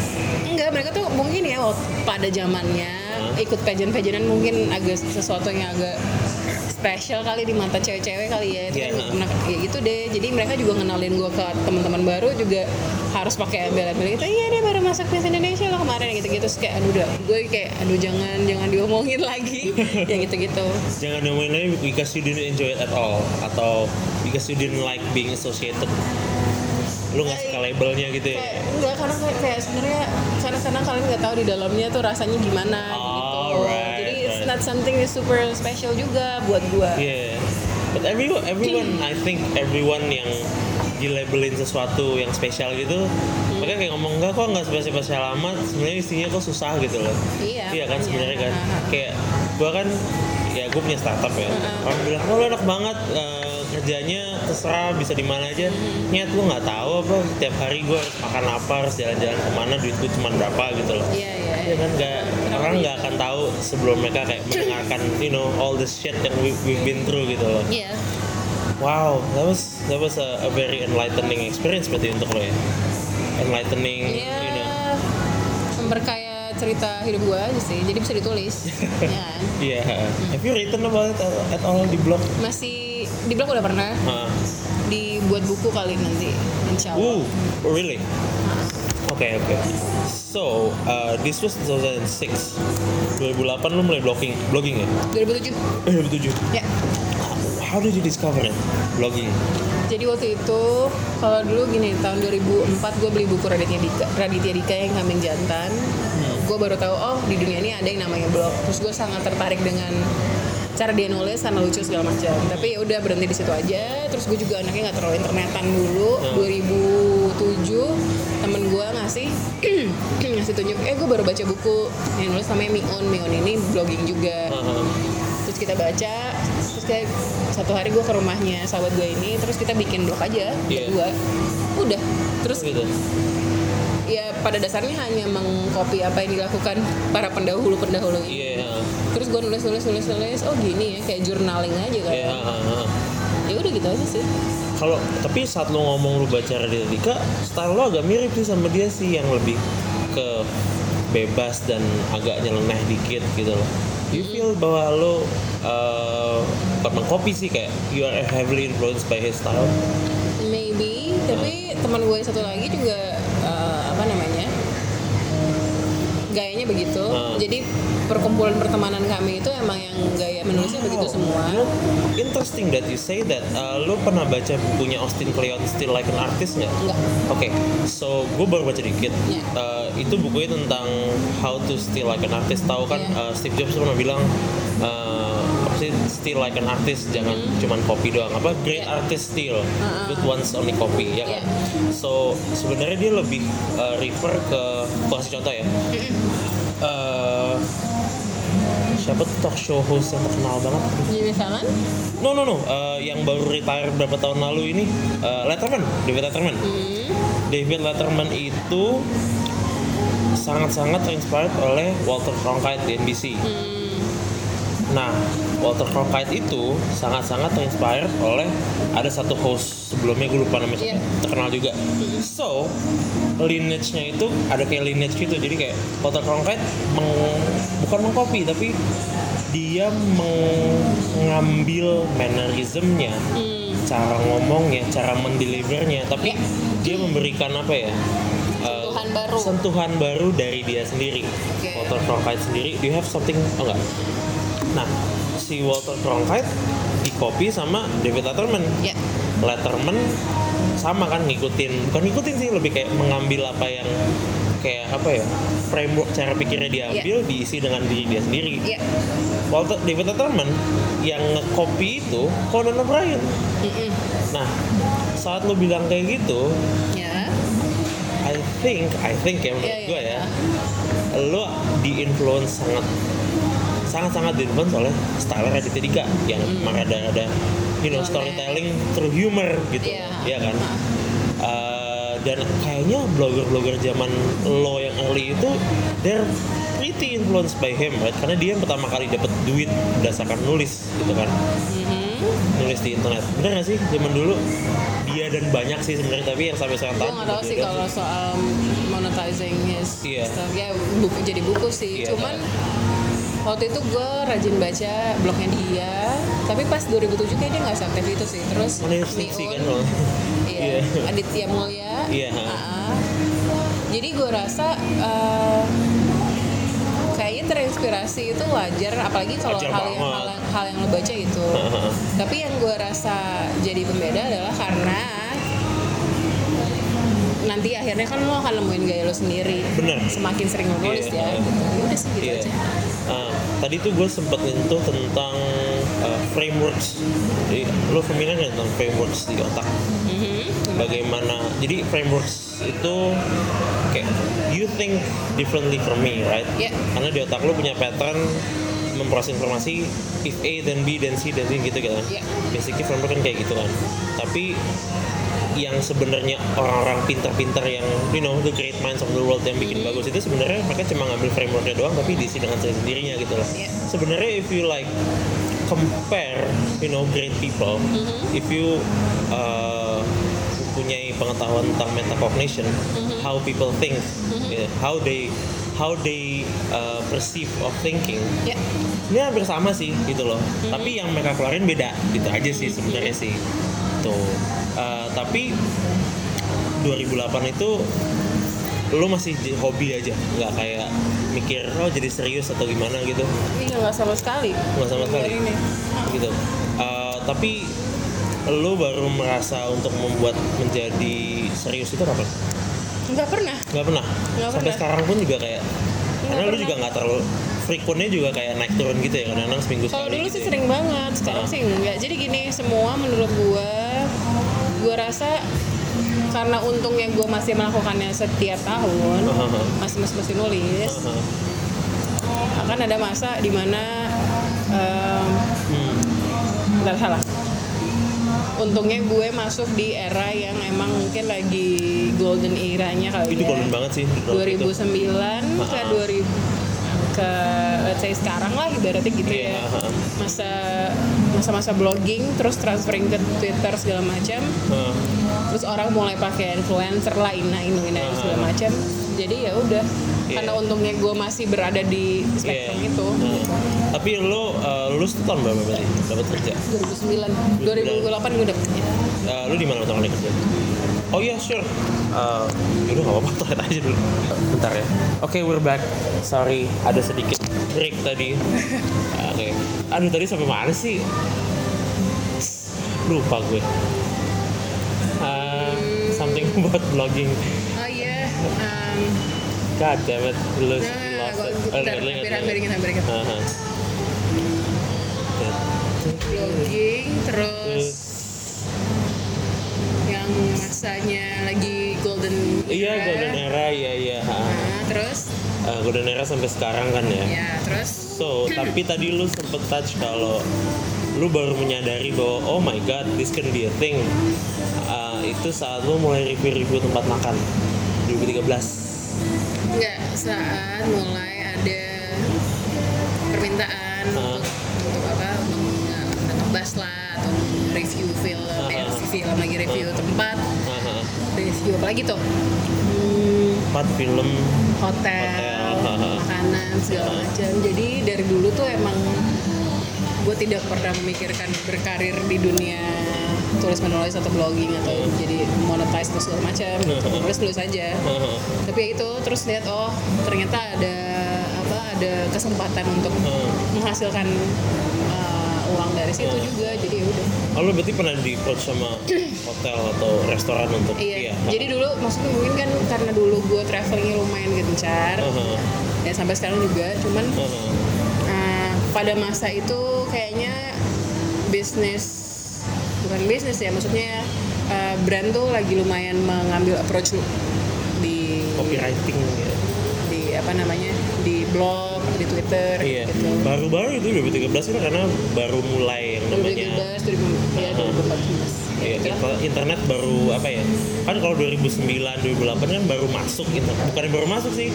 enggak mereka tuh mungkin ya pada zamannya ikut pageant-pageantan mungkin agak sesuatu yang agak spesial kali di mata cewek-cewek kali ya. Itu Iya, kan pernah ya gitu deh. Jadi mereka juga ngenalin gue ke teman-teman baru juga harus pakai embel-embel gitu iya dia baru masuk Miss Indonesia loh kemarin gitu-gitu. Terus kayak aduh udah. Gue kayak aduh jangan jangan diomongin lagi. [laughs] Ya gitu-gitu. Jangan ngomongin lagi because you didn't enjoy it at all. Atau because you didn't like being associated. Lu nggak suka labelnya gitu ya? kayak enggak karena kayak, kayak sebenarnya karena karena kalian nggak tahu di dalamnya tuh rasanya gimana. Gitu not something is super special juga buat gua Yeah. But everyone, everyone, I think everyone yang dilabelin sesuatu yang spesial gitu, Hmm. mereka kayak ngomong enggak kok nggak spesial spesial amat, sebenarnya isinya kok susah gitu loh. Iya, Iya kan sebenarnya kan, kayak gua kan, ya gue punya startup ya. Orang bilang, oh lu enak banget eh, kerjanya terserah bisa di mana aja. Nyet gue nggak tahu apa tiap hari gue harus makan apa, harus jalan-jalan ke mana, duit gue cuma berapa gitu loh. iya iya Iya kan nggak orang nggak akan tahu sebelum mereka kayak mendengarkan you know all the shit yang we, we've been through gitu loh. iya Wow, that was that was a, a very enlightening experience berarti untuk lo ya. Enlightening, Iya, you know. memperkaya cerita hidup gua aja sih jadi bisa ditulis [laughs] ya kan? Iya. Have you written about it at all di blog? masih di blog udah pernah Uh, dibuat buku kali nanti insya Allah Ooh, really? Oke oke. So, uh, this was 2006. 2008 lu mulai blogging, blogging ya? 2007 Eh 2007. ya How did you discover it? Blogging. Jadi waktu itu kalau dulu gini tahun 2004 gue beli buku Raditya Dika, Raditya Dika yang kambing jantan. Gue baru tahu oh di dunia ini ada yang namanya blog. Terus gue sangat tertarik dengan cara dia nulis karena lucu segala macam. Tapi ya udah berhenti di situ aja. Terus gue juga anaknya nggak terlalu internetan dulu. Hmm. 2007 temen gue ngasih [clears throat] ngasih tunjuk eh gue baru baca buku yang nulis namanya Mion. Mion ini blogging juga Uh-huh. terus kita baca terus kayak satu hari gue ke rumahnya sahabat gue ini terus kita bikin blog aja Iya. berdua udah terus gitu. Ya pada dasarnya hanya mengcopy apa yang dilakukan para pendahulu pendahulu ini Iya. terus gue nulis nulis nulis nulis oh gini ya kayak journaling aja kan uh-huh. ya udah gitu aja sih Kalau tapi saat lo ngomong lu baca Raditya Dika, style lo agak mirip sih sama dia sih yang lebih ke bebas dan agak nyeleneh dikit gitu loh. You feel bahwa lo uh, bukan mengcopy sih kayak you are heavily influenced by his style. maybe tapi teman gue satu lagi juga begitu Hmm. jadi perkumpulan pertemanan kami itu emang yang gaya menulisnya begitu semua interesting that you say that. Uh, lo pernah baca bukunya Austin Kleon Still Like an Artist nggak? enggak Oke, so gue baru baca dikit. Iya. Uh, itu bukunya tentang how to still like an artist. Tahu kan Iya. uh, Steve Jobs pernah bilang uh, apa sih still like an artist, jangan Hmm. cuman copy doang. Apa great Iya. artist still, good ones only copy, ya kan? Iya. So sebenarnya dia lebih uh, refer ke, kasih contoh ya. Uh, siapa tuh talk show host yang terkenal banget? Jimmy Fallon No no no, Uh, yang baru retire beberapa tahun lalu ini uh, Letterman, David Letterman. Hmm. David Letterman itu sangat-sangat terinspired oleh Walter Cronkite di NBC. Hmm. Nah, Walter Cronkite itu sangat-sangat terinspire oleh ada satu host sebelumnya gue lupa namanya Iya. terkenal juga. So lineage-nya itu ada kayak lineage gitu. Jadi kayak Walter Cronkite meng- bukan mengcopy tapi dia mengambil mannerismnya, Hmm. cara ngomongnya, cara mendelivernya, tapi Iya. dia memberikan apa ya? eh, Sentuhan baru. sentuhan baru dari dia sendiri. Oke. Walter Cronkite sendiri, do you have something? Oh enggak. Nah, si Walter Cronkite di copy sama David Letterman. Ya. Letterman sama kan ngikutin, bukan ngikutin sih lebih kayak mengambil apa yang kayak apa ya framework cara pikirnya diambil diisi dengan diri dia sendiri. Ya. Walter David Letterman yang nge-copy itu Conan O'Brien. Mm-mm. Nah, saat lu bilang kayak gitu, Ya. I think, I think ya menurut iya. gue ya, lo di influence sangat sangat sangat di influence oleh style Raditya Dika yang Hmm. ada ada you know storytelling through humor gitu, Iya. ya kan? Ha. Uh, dan kayaknya blogger-blogger zaman lo yang early itu they're pretty influenced by him, right? Karena dia yang pertama kali dapat duit berdasarkan nulis gitu kan Mhm. nulis di internet bener gak sih zaman dulu dia dan banyak sih sebenarnya tapi yang sampai sekarang Gue nggak tahu sih kalau soal monetizing his Iya. stuff ya buku jadi buku sih. Iya. Cuman waktu itu gue rajin baca blognya dia. Tapi pas 2007 kayaknya dia nggak seaktif itu sih. Terus Miun, kan lo Iya. Iya. Aditya Mulya. Iya, ha. Ah. Jadi gue rasa eh, kayaknya terinspirasi itu wajar, apalagi kalau hal yang hal, hal yang lo baca itu. Tapi yang gue rasa jadi pembeda adalah karena nanti akhirnya kan lo akan nemuin gaya lo sendiri. Bener. Semakin sering lo nulis Iya, ya. Gitu. Udah sih gitu Iya. aja. Ah, tadi tuh gue sempet nyentuh tentang uh, frameworks. Jadi lo familiar nggak tentang frameworks di otak? Mhm. Bagaimana? Jadi frameworks itu kayak you think differently from me, right? Iya. Karena di otak lo punya pattern memproses informasi if A then B then C then D gitu kan. Iya. Basically framework kan kayak gitu kan. Tapi yang sebenarnya orang-orang pintar-pintar yang you know the great minds of the world yang bikin Mm-hmm. bagus itu sebenarnya mereka cuma ngambil frameworknya doang tapi diisi dengan sendirinya gitu loh. Iya. Sebenarnya if you like compare you know great people, Mm-hmm. if you uh, mempunyai pengetahuan tentang metacognition, Mm-hmm. how people think, yeah, how they how they uh, perceive of thinking, Ya. ini hampir sama sih gitu loh tapi yang mereka keluarin beda gitu aja sih sebenarnya sih tuh Uh, tapi 2008 itu lu masih hobi aja nggak kayak mikir oh jadi serius atau gimana gitu Iya nggak sama sekali. nggak sama sekali ini. gitu Uh, tapi lu baru merasa untuk membuat menjadi serius itu kapan? Nggak pernah. Nggak pernah. Nggak Sampai pernah. sekarang pun juga kayak karena lu pernah. juga nggak terlalu frequentnya juga kayak naik turun gitu ya kadang-kadang seminggu Kalau dulu gitu sih ya. sering banget, sekarang Ah. sih enggak. Jadi gini, semua menurut gua, gua rasa karena untungnya gua masih melakukannya setiap tahun, Aha. masih masih masih nulis, Aha. akan ada masa di mana em, Hmm. nggak salah. Untungnya gue masuk di era yang emang mungkin lagi golden era-nya kali itu ya. golden banget sih waktu itu. 2009 ke Ah. 2000 ke let's say sekarang lah ibaratnya gitu Iya, ya ah. masa masa-masa blogging terus transferring ke Twitter segala macam. Heeh. terus orang mulai pakai influencer lah ina inu ina inu, segala macam. Jadi ya udah Iya. karena untungnya gue masih berada di spektrum Iya. itu. Nah, tapi lo uh, lulus tuh tahun berapa berarti? Dapat kerja? 2009 2008 gue udah Uh, lu di mana kali kerja oh iya sure. Uh, yaudah nggak apa-apa toilet aja dulu. Bentar ya. Oke we're back. Sorry ada sedikit break tadi. [laughs] Oke. Aduh tadi sampai mana sih? Lupa gue. Uh, something [laughs] about blogging. Oh iya um, God damn it lu nah, lost it. Oh, hampir hampir ingat. hampir ingat. blogging terus masanya lagi golden iya era. golden era iya iya. Nah, terus Uh, golden era sampai sekarang kan ya ya terus So, tapi tadi lu sempet touch kalau lu baru menyadari bahwa oh my god, this can be a thing. Uh, itu saat lu mulai review-review tempat makan 2013. nggak saat mulai ada permintaan Ah. untuk untuk apa review film eh Aha. film lagi review tempat Aha. review apa lagi tuh Hmm, Empat film. hotel, Hotel, makanan segala macam jadi dari dulu tuh emang gue tidak pernah memikirkan berkarir di dunia tulis menulis atau blogging atau jadi monetize atau segala macam gitu. nulis tulis aja Aha. tapi ya itu terus lihat oh ternyata ada apa ada kesempatan untuk Hmm. menghasilkan uh, uang dari situ Hmm. juga jadi ya udah Oh, lu berarti pernah di approach sama hotel atau restoran untuk iya iya. jadi dulu maksudnya mungkin kan karena dulu gue travelingnya lumayan gencar Aha. ya sampai sekarang juga cuman Aha. uh, pada masa itu kayaknya bisnis bukan bisnis ya maksudnya uh, brand tuh lagi lumayan mengambil approach di Copywriting ya. di apa namanya di blog di twitter Iya. gitu Baru-baru itu 2013 kan karena baru mulai yang namanya 2013 2000 ya 2014 Iya, gitu lah. inter- internet baru apa ya? Kan kalau 2009, 2008 kan baru masuk gitu. Bukan baru masuk sih.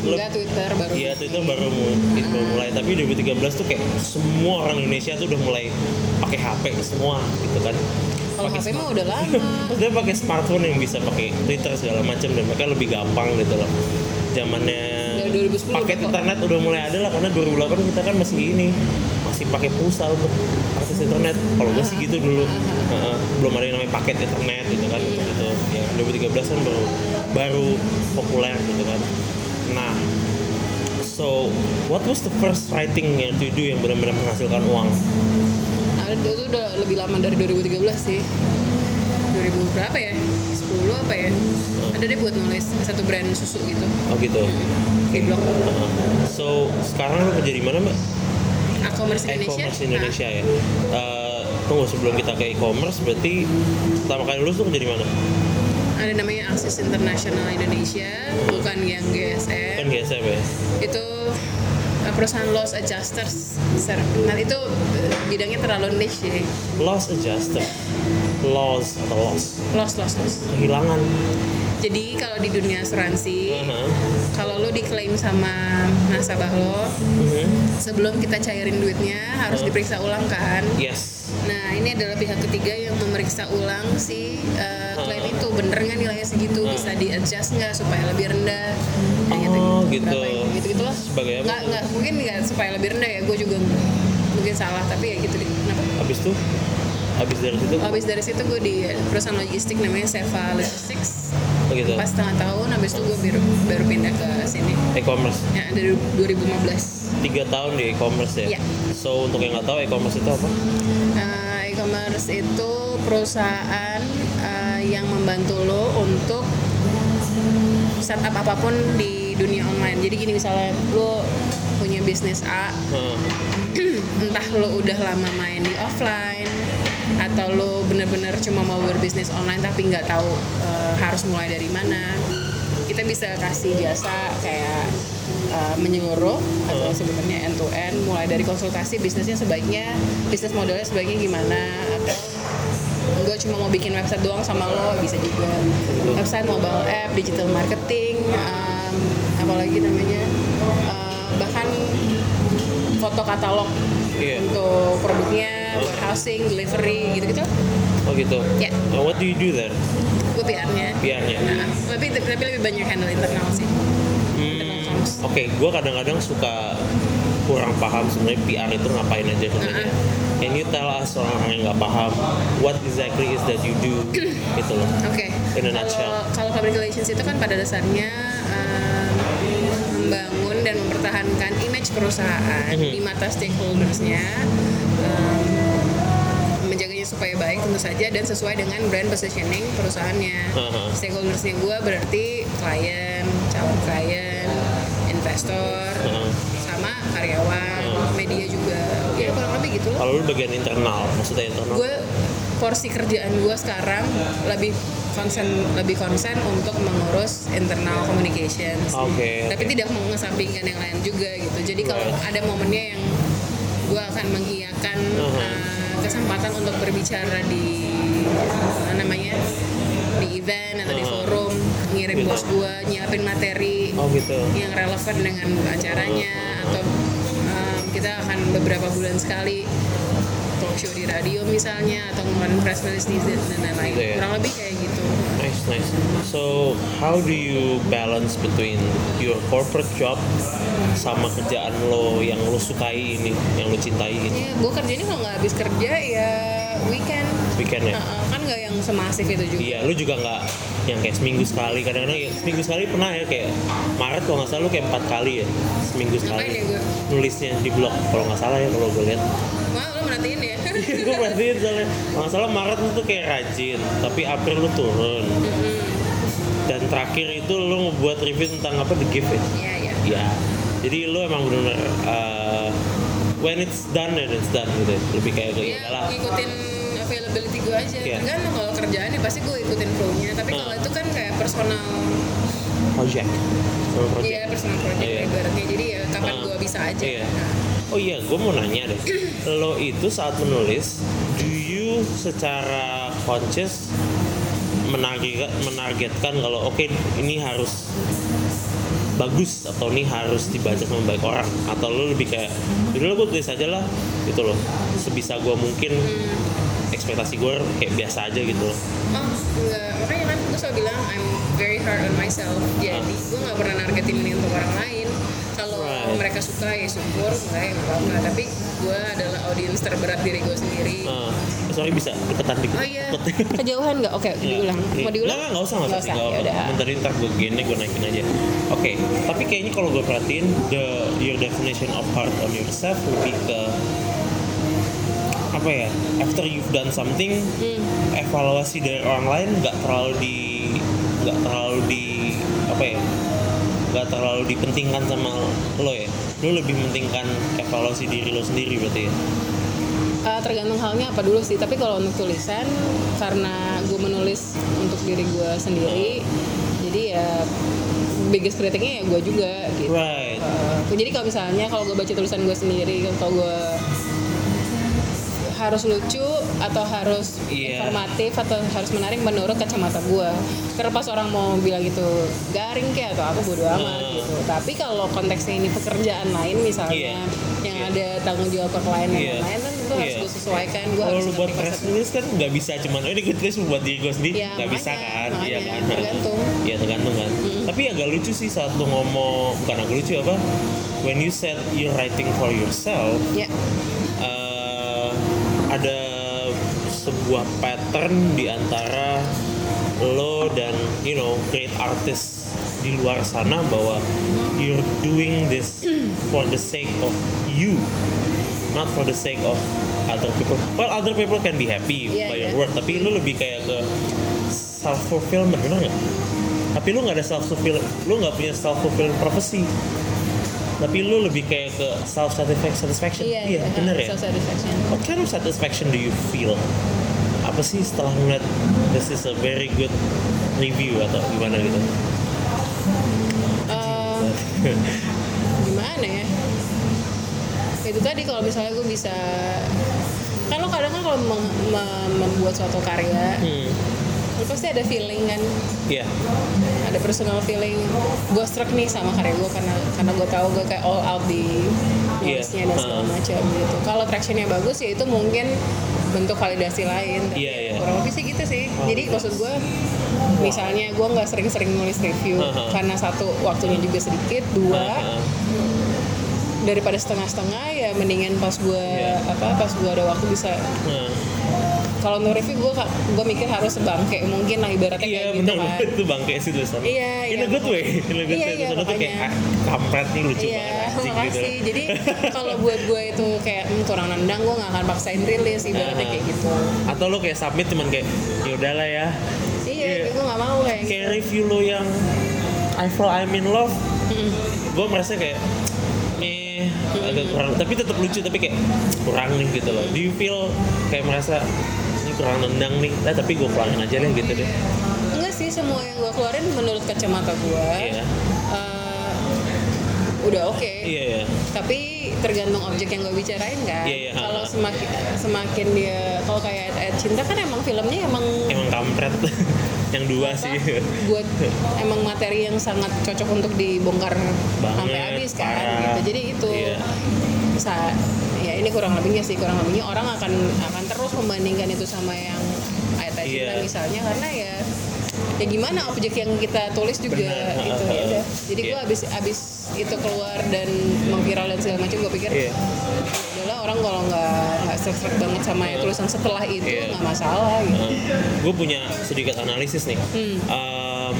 Enggak twitter baru Iya, itu baru itu baru mulai. Tapi 2013 tuh kayak semua orang Indonesia tuh udah mulai pakai HP semua gitu kan. kalau Pakai HP mah udah lama [laughs] dia pakai smartphone yang bisa pakai Twitter segala macam dan mereka lebih gampang gitu loh. Zamannya Dari 2010 paket kok. internet udah mulai ada lah karena 2008 kita kan masih ini masih pakai pulsa untuk akses internet. Kalau gue sih gitu dulu. Belum ada yang namanya paket internet gitu kan Iya. gitu. Ya 2013 kan baru baru populer gitu kan. Nah, so what was the first writing yang to do yang benar-benar menghasilkan uang? ada itu udah lebih lama dari 2013 sih 2000 berapa ya 10 apa ya ada deh buat nulis satu brand susu gitu Oh gitu. Blog Heeh. So sekarang lo kerja di mana mbak? e-commerce Indonesia E-commerce Indonesia ya. Eh, tunggu sebelum kita ke e-commerce berarti pertama kali lulus tuh kerja di mana? Nah, ada namanya Akses International Indonesia bukan yang Kan GSM GSM ya. itu uh, perusahaan loss adjusters nah itu uh, bidangnya terlalu niche ya Loss adjuster. Loss atau loss. loss loss loss Kehilangan. jadi kalau di dunia asuransi Aha. Kalau lo diklaim sama nasabah lo Mhm. sebelum kita cairin duitnya harus Hmm. diperiksa ulang kan Yes. nah ini adalah pihak ketiga yang memeriksa ulang si uh, klaim itu bener nggak nilainya segitu Hmm. bisa di adjust nggak supaya lebih rendah Oh, gitu. gitu gitu lah Sebagai apa? nggak nggak mungkin nggak supaya lebih rendah ya gue juga mungkin salah tapi ya gitu deh kenapa Habis tuh habis dari situ habis dari situ gue di perusahaan logistik namanya Seva Logistics oh, gitu. pas setengah tahun habis itu gue baru baru pindah ke sini E-commerce. ya dari 2015 Tiga tahun di e-commerce ya. Iya. So untuk yang nggak tahu e-commerce itu apa? Uh, e-commerce itu perusahaan uh, yang membantu lo untuk startup apa pun di dunia online. Jadi gini misalnya lo punya bisnis A, Heeh. [clears throat] entah lo udah lama main di offline atau lo bener-bener cuma mau berbisnis online tapi nggak tahu uh, harus mulai dari mana. Kita bisa kasih jasa kayak uh, menyeluruh atau sebenarnya end to end mulai dari konsultasi bisnisnya sebaiknya bisnis modelnya sebaiknya gimana atau gue cuma mau bikin website doang sama lo bisa juga website mobile app digital marketing um, apalagi namanya uh, bahkan foto katalog Iya. untuk produknya warehousing delivery gitu gitu Oh gitu. Ya. And what do you do there? gue PR-nya PR-nya. nah, tapi tapi lebih banyak handle internal sih Hmm, Oke, gue kadang-kadang suka kurang paham sebenarnya PR itu ngapain aja sebenarnya. Can you tell us orang-orang yang nggak paham what exactly is that you do [coughs] gitu loh. Oke. In a Kalau nutshell. kalau public relations itu kan pada dasarnya um, membangun dan mempertahankan image perusahaan Mhm. di mata stakeholdersnya, um, supaya baik tentu saja dan sesuai dengan brand positioning perusahaannya. Aha. Stakeholdersnya gue berarti klien, calon klien, investor, Heeh. sama karyawan, media juga. Ya kurang lebih gitu loh Kalau lu bagian internal, maksudnya internal. gue porsi kerjaan gue sekarang lebih konsen lebih konsen untuk mengurus internal communications Oke, tapi oke. tidak mengesampingkan yang lain juga gitu jadi kalau Right. ada momennya yang gue akan mengiyakan Uh-huh. uh, kesempatan untuk berbicara di apa namanya di event atau di Uh-huh. forum ngirim bos gue nyiapin materi Oh gitu. yang relevan dengan acaranya atau um, kita akan beberapa bulan sekali talk show di radio misalnya atau ngeluarin press release di dan lain-lain Gitu kurang lebih Nice, nice. So, how do you balance between your corporate job sama kerjaan lo yang lo sukai ini, yang lo cintai ini? ya gue kerjanya kalau nggak habis kerja ya weekend Weekend ya? Heeh, kan nggak yang semasif itu juga Iya, lu juga nggak yang kayak seminggu sekali. Kadang-kadang ya, seminggu sekali pernah ya kayak Maret kalau nggak salah lu kayak empat kali ya seminggu sekali Ngapain ya gue? nulisnya di blog kalau nggak salah ya kalau gue lihat. Merhatiin ya [laughs] gue perhatiin soalnya kalau nggak salah Maret lu tuh kayak rajin, tapi April lu turun. Dan terakhir itu lu ngebuat review tentang apa The Gift ya? iya iya Ya, jadi lu emang benar-benar uh, when it's done then it's done gitu. ya. Lebih kayak gitu ya udahlah. ngikutin availability gue aja Iya. tergantung kalau kerjaan ya pasti gue ikutin flow-nya tapi Nah. kalau itu kan kayak personal Project. Iya personal project Iya. ibaratnya jadi ya kapan Ah, gue bisa aja iya. Nah, Oh iya, gue mau nanya deh. Lo itu saat menulis, do you secara conscious menarget, menargetkan kalau oke ini harus bagus atau ini harus dibaca sama banyak orang? Atau lo lebih kayak dulu gue tulis aja lah gitu loh. Sebisa gue mungkin ekspektasi gue kayak biasa aja gitu. Loh oh enggak makanya kan gue selalu bilang I'm very hard on myself. Jadi gue nggak pernah nargetin ini untuk orang lain kalau Right. mereka suka ya syukur ya nggak apa tapi gue adalah audiens terberat diri gue sendiri Ah, sorry bisa deketan dikit oh iya [laughs] kejauhan nggak oke diulang Iya. mau diulang Nggak, nggak usah, nggak usah. Apa-apa. Bentar, ntar gue gini, gue naikin aja. Oke, tapi kayaknya kalau gue perhatiin, the your definition of hard on yourself lebih ke apa ya? After you've done something, Hmm. evaluasi dari orang lain nggak terlalu di nggak terlalu di apa ya? Nggak terlalu dipentingkan sama lo ya. Lo lebih mentingkan evaluasi diri lo sendiri berarti ya. Uh, tergantung halnya apa dulu sih tapi kalau untuk tulisan karena gue menulis untuk diri gue sendiri jadi ya biggest kritiknya ya gue juga gitu Right. Uh, jadi kalau misalnya kalau gue baca tulisan gue sendiri kalau gue harus lucu atau harus Iya. informatif atau harus menarik menurut kacamata gue karena pas orang mau bilang itu garing kayak atau aku bodo amat Hmm. gitu tapi kalau konteksnya ini pekerjaan lain misalnya Iya. yang Iya. ada tanggung jawab ke klien dan Iya. lain-lain kan gue harus Iya. gue sesuaikan gue harus lu buat press release kan nggak bisa cuman oh ini gue tulis buat diri gue sendiri Iya, nggak bisa makanya, kan iya kan Tergantung. Iya tergantung kan tapi agak lucu sih saat lu ngomong bukan agak lucu apa when you said you're writing for yourself ya eh, ada sebuah pattern di antara lo dan you know great artist di luar sana bahwa you're doing this for the sake of you not for the sake of other people. Well other people can be happy Iya, by iya. your work tapi lu lebih kayak ke self fulfillment bener nggak? Tapi lu nggak ada self fulfill lu nggak punya self fulfilling prophecy tapi lu lebih kayak ke self satisfaction. Iya bener ya? self satisfaction What kind of satisfaction do you feel? Apa sih setelah ngeliat this is a very good review atau gimana gitu? Eh, gimana ya? Itu tadi kalau misalnya gue bisa kan lo kadang kan kalau meng- mem- membuat suatu karya Hmm, pasti ada feeling kan iya, ada personal feeling gue struck nih sama karya gue karena karena gue tahu gue kayak all out di nulisnya dan segala Uh. macam gitu kalau tractionnya bagus ya itu mungkin bentuk validasi lain tapi Iya, iya. kurang lebih sih gitu sih Oh, jadi maksud gue misalnya gue nggak sering-sering nulis review Uh-huh. karena satu waktunya juga sedikit dua Uh, daripada setengah-setengah ya mendingan pas gue Iya. apa pas gue ada waktu bisa uh. Kalau untuk review gue gue mikir harus sebangke mungkin lah ibaratnya Iya kayak bener gitu kan [laughs] itu bangke sih tulisan. Iya, In iya, a good way, in a good Iya, way. iya, tuh kayak ah, kampret nih lucu Iya, banget anjing gitu. makasih. [laughs] Jadi [laughs] kalau buat gue itu kayak hmm, kurang nendang, gue gak akan paksain rilis ibaratnya Uh-huh. kayak gitu. Atau lo kayak submit cuman kayak ya udahlah ya. Iya, Iya. gue gak mau kayak gitu. Kayak review lo yang I feel I'm in love. Gue merasa kayak eh agak kurang tapi tetap lucu tapi kayak kurang nih gitu loh. Do you feel kayak merasa kurang nendang nih? Nah, tapi gue keluarin aja deh gitu deh. Enggak sih, semua yang gue keluarin menurut kacamata gue Iya. eh, udah oke. Iya ya. Tapi tergantung objek yang gue bicarain kan. Iya, iya. Kalau semakin semakin dia kalau kayak Ed Cinta kan emang filmnya emang Emang kampret [laughs] yang dua apa, sih. buat emang materi yang sangat cocok untuk dibongkar sampai Banget, habis kan parah. gitu. Jadi itu Iya. Sa ya ini kurang lebihnya sih kurang lebihnya orang akan akan terus membandingkan itu sama yang ayat Iya. cinta misalnya karena ya ya gimana objek yang kita tulis juga Benar. itu ya udah jadi gue Iya. abis abis itu keluar dan mengviral dan segala macam gue pikir Iya. adalah orang kalau nggak nggak serak banget sama ya tulisan setelah itu nggak masalah gitu gue punya sedikit analisis nih. Hmm. Um,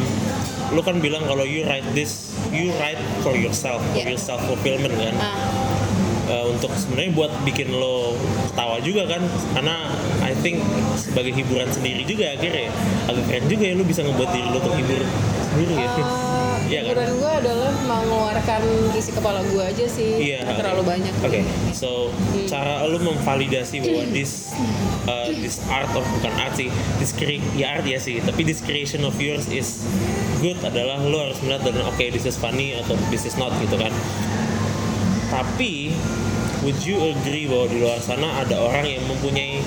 lu kan bilang kalau you write this, you write for yourself, for Iya. your self fulfillment kan. ah Uh, untuk sebenarnya buat bikin lo ketawa juga kan, karena I think sebagai hiburan sendiri juga akhirnya agak keren juga ya lu bisa ngebuat diri lo terhibur sendiri ya. Eh, Iya kan? hiburan gue adalah mengeluarkan isi kepala gue aja sih Iya. Nggak terlalu banyak Oke, so cara lu memvalidasi bahwa this uh, this art of bukan art sih, this cre- ya art ya sih, tapi this creation of yours is good adalah lu harus melihat dan oke this is funny atau this is not gitu kan. Tapi would you agree bahwa di luar sana ada orang yang mempunyai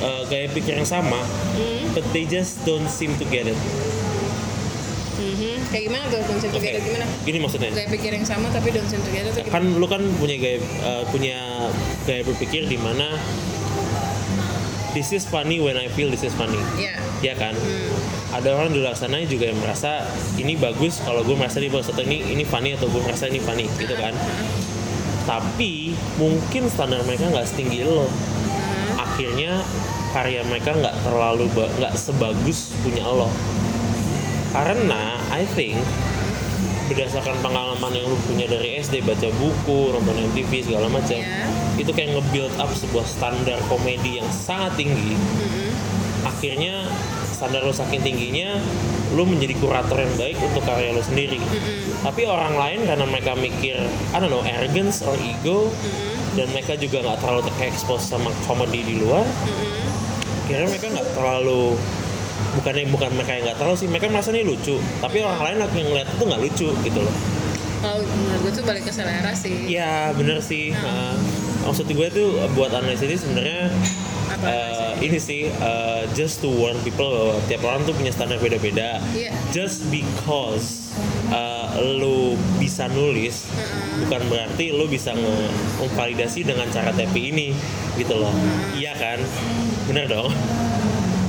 uh, gaya pikir yang sama, but they just don't seem to get it. Mhm. kayak gimana tuh? Don't seem to Oke, get it gimana? Gini maksudnya. gaya pikir yang sama tapi don't seem to get it tuh kan lu kan punya gaya uh, punya gaya berpikir di mana this is funny when I feel this is funny. Iya. ya kan? Ada orang di luar sana juga yang merasa ini bagus kalau gue merasa di bawah atau ini ini funny atau gue merasa ini funny gitu kan tapi mungkin standar mereka nggak setinggi lo akhirnya karya mereka nggak terlalu nggak sebagus punya lo karena I think berdasarkan pengalaman yang lu punya dari SD baca buku nonton MTV segala macam Ya. itu kayak nge-build up sebuah standar komedi yang sangat tinggi Mhm. akhirnya standar lo saking tingginya lu menjadi kurator yang baik untuk karya lo sendiri. Tapi orang lain karena mereka mikir I don't know arrogance or ego dan mereka juga nggak terlalu terekspos sama komedi di luar kira mereka nggak terlalu bukannya bukan mereka yang nggak terlalu sih mereka merasa ini lucu. Tapi orang lain yang ngeliat itu nggak lucu gitu loh. Kalau menurut gue tuh balik ke selera sih. Iya bener sih. Nah, maksud gue tuh buat analisis ini sebenarnya Eh, ini sih eh, just to warn people bahwa tiap orang tuh punya standar beda-beda. Iya. just because eh, lu bisa nulis bukan berarti lu bisa memvalidasi dengan cara tepi ini gitu loh. Iya kan? Bener dong.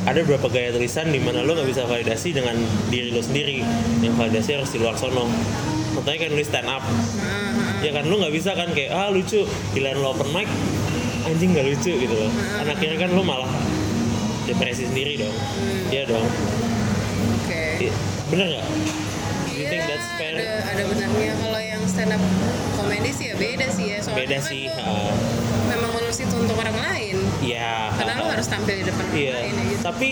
Ada beberapa gaya tulisan di mana lo nggak bisa validasi dengan diri lo sendiri. Yang validasi harus di luar sono. Contohnya kan nulis stand up. Ya kan? Lu nggak bisa kan kayak ah lucu giliran lo open mic anjing nggak lucu gitu loh. Kan akhirnya kan lo malah depresi sendiri dong. Iya dong. Oke. I- bener nggak? You Iya, think that's fair? ada ada benarnya. Kalau yang stand up komedi sih ya beda sih ya. Soalnya beda kan sih lu ah, memang menulis itu untuk orang lain. Ya karena lo ah, harus tampil di depan orang Iya, lain ya gitu. Tapi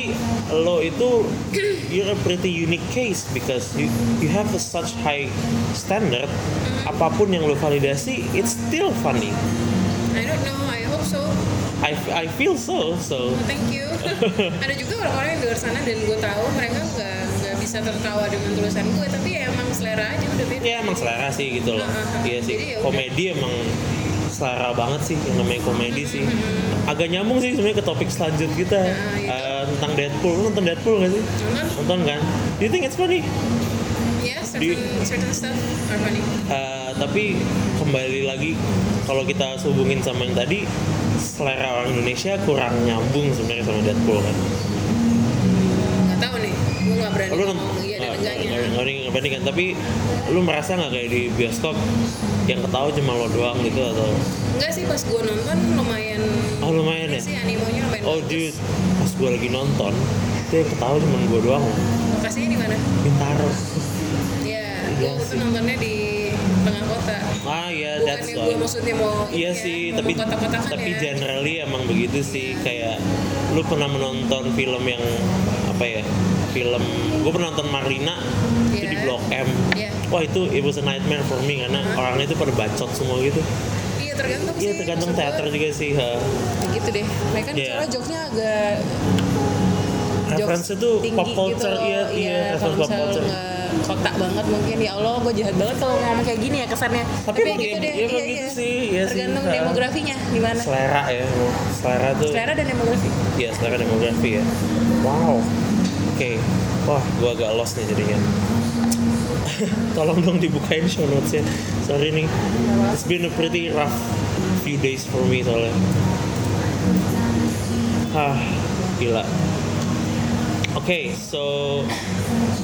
lo itu [clears throat] you're a pretty unique case because you you have a such high standard. Apa pun yang lo validasi, it's still funny. I don't know I I, feel so so. thank you [laughs] ada juga orang-orang yang di luar sana dan gue tahu mereka nggak nggak bisa tertawa dengan tulisan gue tapi ya emang selera aja udah beda Ya emang selera sih gitu loh. Uh-huh. Iya sih. Jadi ya udah. Komedi emang selera banget sih yang namanya komedi sih. Agak nyambung sih sebenarnya ke topik selanjut kita Nah. Eh, tentang Deadpool. Nonton Deadpool gak sih? Nonton? Nonton kan? Do you think it's funny? ya certain certain stuff are funny Eh, tapi kembali lagi kalau kita hubungin sama yang tadi selera orang Indonesia kurang nyambung sebenarnya sama Deadpool kan. nggak tahu nih gue nggak berani Lu ngomong iya dan enggaknya nggak kan tapi lu merasa nggak kayak di bioskop yang ketawa cuma lo doang gitu atau? Enggak sih pas gue nonton lumayan oh lumayan ya? sih animonya lumayan oh bagus. dude pas gue lagi nonton itu yang ketawa cuma gue doang. Lokasinya di mana? Bintaro. Ya Iya gue tuh nontonnya di tengah kota ah ya that's bukannya gue maksudnya mau Iya ya, sih, mau tapi mengkotak-kotakan tapi ya. generally emang begitu sih kayak lu pernah menonton film yang apa ya? Film gue pernah nonton Marlina itu di Iya. Blok M. Iya. Wah itu it was a nightmare for me karena orangnya itu pada bacot semua gitu. iya tergantung Iya sih tergantung maksud teater juga sih. ha. gitu deh mereka kan Iya. soalnya jokesnya agak Reference itu pop culture gitu iya iya kalau reference pop culture. Kotak banget mungkin ya Allah gue jahat banget kalau ngomong kayak gini ya kesannya Tapi emang gitu iya- deh iya emang gitu sih, iya sih. tergantung Ha. demografinya di mana Selera ya, selera tuh. selera dan demografi Iya selera demografi ya. Wow. Oke. Wah, gua agak lost nih jadinya. [laughs] Tolong dong dibukain show notes-nya. Sorry nih. It's been a pretty rough few days for me soalnya ah gila oke so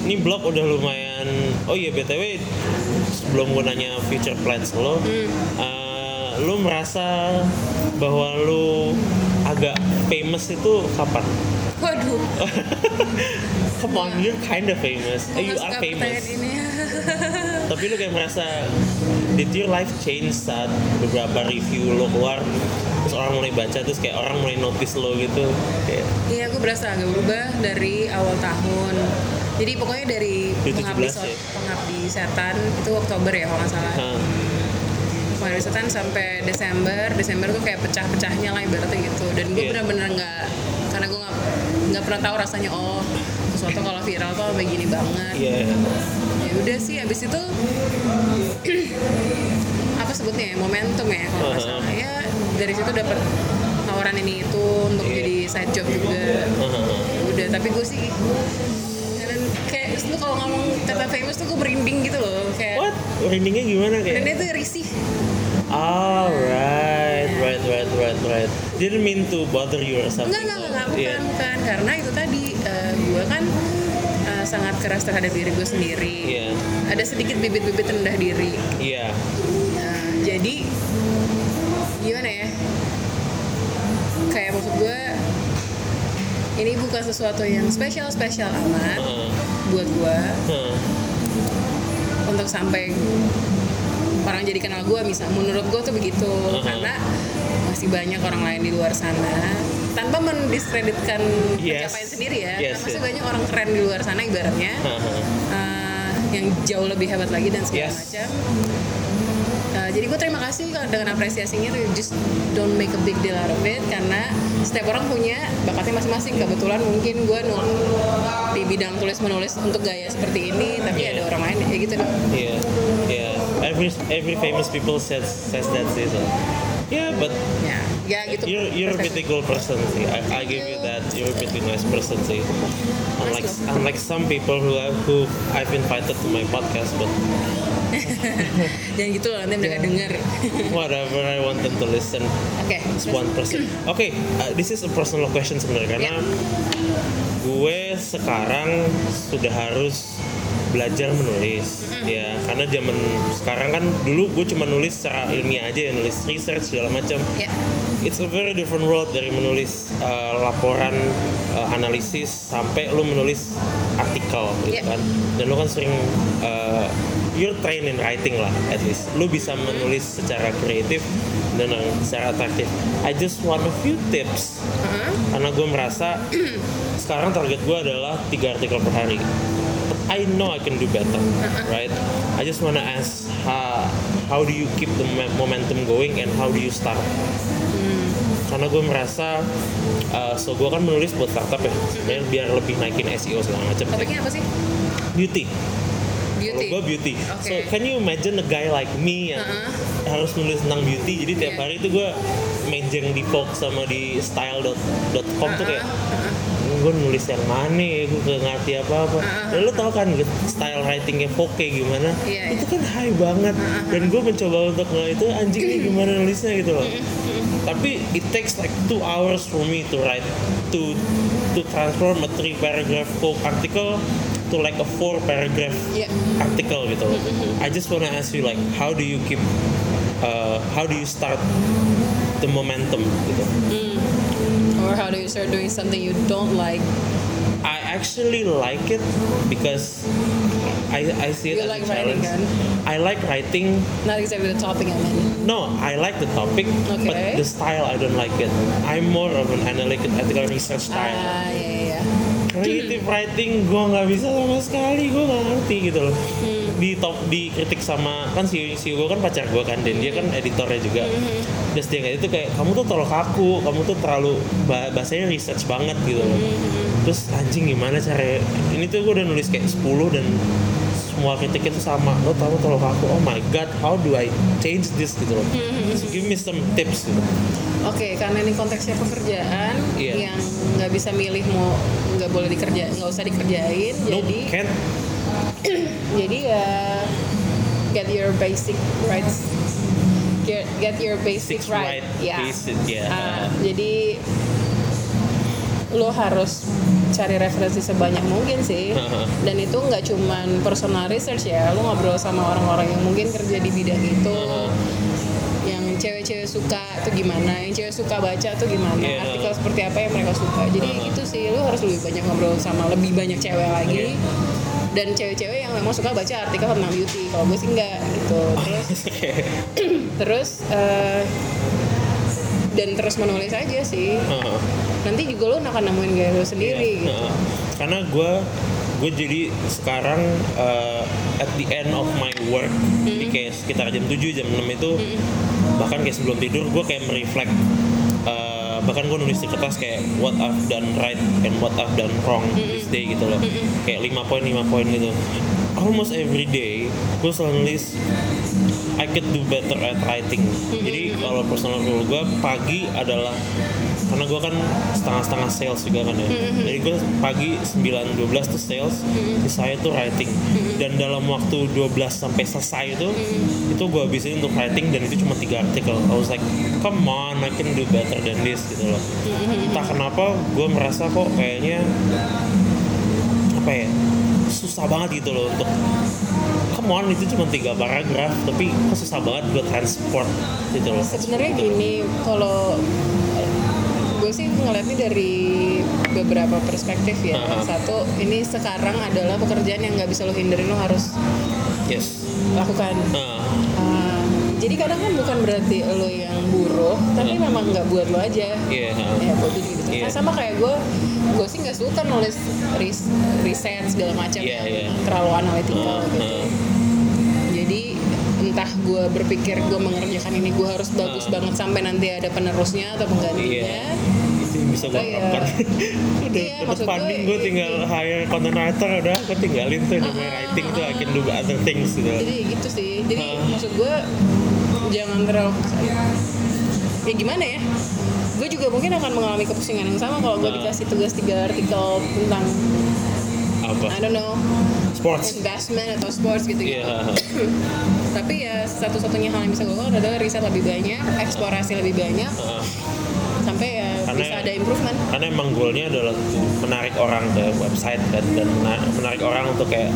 ini blog udah lumayan oh iya btw sebelum gue nanya future plans lo eh, lu merasa bahwa lu agak famous itu kapan? Waduh, [laughs] Come on, you're kind of famous. Eh, you are famous. ini. [laughs] Tapi lu kayak merasa did your life change saat beberapa review lo keluar orang mulai baca terus kayak orang mulai notice lo gitu kayak Iya, gue berasa agak berubah dari awal tahun. Jadi pokoknya dari 2017 pengabdi, ya? pengabdi setan itu Oktober ya kalau nggak salah. Hah, Pengabdi setan sampai Desember. Desember tuh kayak pecah-pecahnya lah ibaratnya gitu. Dan gue Iya. bener-bener nggak karena gue nggak nggak pernah tahu rasanya oh sesuatu kalau viral tuh kayak gini banget. iya Ya udah sih abis itu [clears throat] [clears throat] apa sebutnya ya momentum ya kalau nggak Uh-huh. salah. Ya dari situ dapat tawaran ini itu untuk Iya. jadi side job juga. Hah, udah tapi gue sih dan kayak lu kalau ngomong kata famous tuh gue merinding gitu loh kayak what merindingnya gimana dan kayak dia tuh risih oh right right right right right didn't mean to bother you or something enggak enggak enggak bukan Iya. bukan karena itu tadi eh, gue kan eh, sangat keras terhadap diri gue sendiri Iya. ada sedikit bibit-bibit rendah diri iya Nah, jadi gimana ya kayak maksud gue ini bukan sesuatu yang spesial spesial amat Heeh. buat gue Heeh. untuk sampai orang jadi kenal gue misal menurut gue tuh begitu Uh-huh. karena masih banyak orang lain di luar sana tanpa mendiskreditkan Yes. pencapaian sendiri ya Yes, masih yes. banyak orang keren di luar sana ibaratnya hah. uh, yang jauh lebih hebat lagi dan segala Yes. macam Uh, jadi gue terima kasih dengan apresiasinya tuh just don't make a big deal out of it karena setiap orang punya bakatnya masing-masing kebetulan mungkin gue nul di bidang tulis menulis untuk gaya seperti ini tapi Yeah. ada orang lain ya gitu deh Yeah, yeah. Every every famous people says says that sih. So. Yeah, but ya ya gitu you're you're a pretty cool person sih. I, I give you that. You're a pretty nice person sih. Unlike unlike some people who have, who I've invited to my podcast, but [laughs] dan gitu loh nanti mereka denger [laughs] whatever I want them to listen. oke It's one person. [clears throat] Oke, uh, this is a personal question sebenarnya karena gue sekarang sudah harus belajar menulis ya karena zaman sekarang kan dulu gue cuma nulis secara ilmiah aja ya nulis research segala macam ya it's a very different world dari menulis uh, laporan uh, analisis sampai lu menulis artikel gitu Yeah. kan. Dan lu kan sering uh, you're trained in writing lah at least. Lu bisa menulis secara kreatif dan uh, secara atraktif I just want a few tips. Uh-huh. karena gue merasa [clears throat] sekarang target gue adalah tiga artikel per hari. But I know I can do better right? I just wanna ask how, how do you keep the mo- momentum going and how do you start karena gue merasa uh, so gue kan menulis buat startup ya. Sebenarnya biar lebih naikin SEO segala macam. Topiknya apa sih? Beauty. Kalau beauty. Gue beauty so Oke. can you imagine a guy like me yang Uh-huh. harus nulis tentang beauty? Jadi tiap Iya. hari itu gue mejeng di Vogue sama di style.com tuh kayak gue nulis yang mana ya gue gak ngerti apa-apa. Dan lo tau kan style writingnya kayak gimana? Iya, itu kan high banget. Dan gue mencoba untuk nge itu anjing ini gimana nulisnya gitu loh. Tapi it takes like two hours for me to write to to transform a three paragraph Vogue article to like a four paragraph Iya. article gitu loh. I just wanna ask you like how do you keep uh, how do you start the momentum gitu or how do you start doing something you don't like I actually like it because I I see it You as like a writing, challenge. kan? I like writing. not exactly the topic I mean No, I like the topic, but Okay. the style I don't like it. I'm more of an analytical research style. ah ya ya Creative writing gue nggak bisa sama sekali, gue nggak ngerti gitu loh. Di top dikritik sama kan si si gue kan pacar gue kan dan dia kan editornya juga. Terus dia kayak itu kayak kamu tuh terlalu kaku, kamu tuh terlalu ba- bahasanya research banget gitu loh. Terus anjing gimana cara ini tuh gue udah nulis kayak 10 dan semua kritiknya tuh sama lo kamu terlalu kaku oh my god how do I change this gitu loh so give me some tips gitu Oke, karena ini konteksnya pekerjaan Iya. yang nggak bisa milih mau nggak boleh dikerja, nggak usah dikerjain. no jadi, can't [clears throat] jadi ya get your basic rights. get get your basics Six right. right Ya. basic, ya. Ah, jadi lo harus cari referensi sebanyak mungkin sih Aha. dan itu nggak cuman personal research ya lo ngobrol sama orang-orang yang mungkin kerja di bidang itu Aha. yang cewek-cewek suka tuh gimana yang cewek suka baca tuh gimana Iya. artikel seperti apa yang mereka suka jadi Aha. gitu sih lo harus lebih banyak ngobrol sama lebih banyak cewek lagi Oke. Dan cewek-cewek yang memang suka baca artikel tentang beauty kalau gue sih enggak gitu terus [laughs] Oke. [clears throat] terus eh, dan terus menulis aja sih Heeh. nanti juga lo akan nemuin gaya lo sendiri Iya, gitu heeh. karena gue gue jadi sekarang uh, at the end of my work jadi kayak sekitar jam 7 jam 6 itu bahkan kayak sebelum tidur gue kayak mereflect uh, bahkan gue nulis di kertas kayak what I've done right and what I've done wrong this day gitu loh. Kayak 5 poin 5 poin gitu. Almost every day gue selalu nulis I could do better at writing. Jadi kalau personal rule gue pagi adalah karena gue kan setengah-setengah sales juga kan ya. Jadi gue pagi 9-12 tuh sales, saya tuh writing. Dan dalam waktu 12 sampai selesai itu, itu gue habisin untuk writing dan itu cuma tiga artikel. I was like, come on, I can do better than this gitu loh. Entah kenapa gue merasa kok kayaknya apa ya susah banget gitu loh untuk come on itu cuma tiga paragraf tapi kok susah banget buat transport gitu loh sebenarnya gini kalau gue sih ngeliatnya dari beberapa perspektif ya Aha. satu ini sekarang adalah pekerjaan yang nggak bisa lo hindarin lo harus yes lakukan nah, Ah, jadi kadang kan bukan berarti lo yang buruh tapi Hmm. memang nggak buat lo aja iya ya buat gitu Iya. Nah, sama kayak gue gue sih nggak suka nulis ris- riset segala macam Iya, yang iya. terlalu analitikal Heeh, gitu heeh. Entah gue berpikir gue mengerjakan ini gue harus bagus Ah. banget sampai nanti ada penerusnya atau penggantinya Iya. itu bisa gue Oh, iya. harapkan [laughs] udah Iya, dapat maksud funding gue, tinggal hire content writer udah gue tinggalin tuh namanya Ah, writing tuh I can do other things gitu jadi gitu sih jadi Ah. maksud gue jangan terlalu ya gimana ya gue juga mungkin akan mengalami kepusingan yang sama kalau gue Ah. dikasih tugas tiga artikel tentang apa? I don't know. Sports. Investment atau sports gitu gitu iya [clears throat] tapi ya satu-satunya hal yang bisa gue lakukan adalah riset lebih banyak eksplorasi lebih banyak. Heeh. sampai ya Karena- bisa ada improvement. karena emang goalnya adalah menarik orang ke website kan dan mena- menarik orang untuk kayak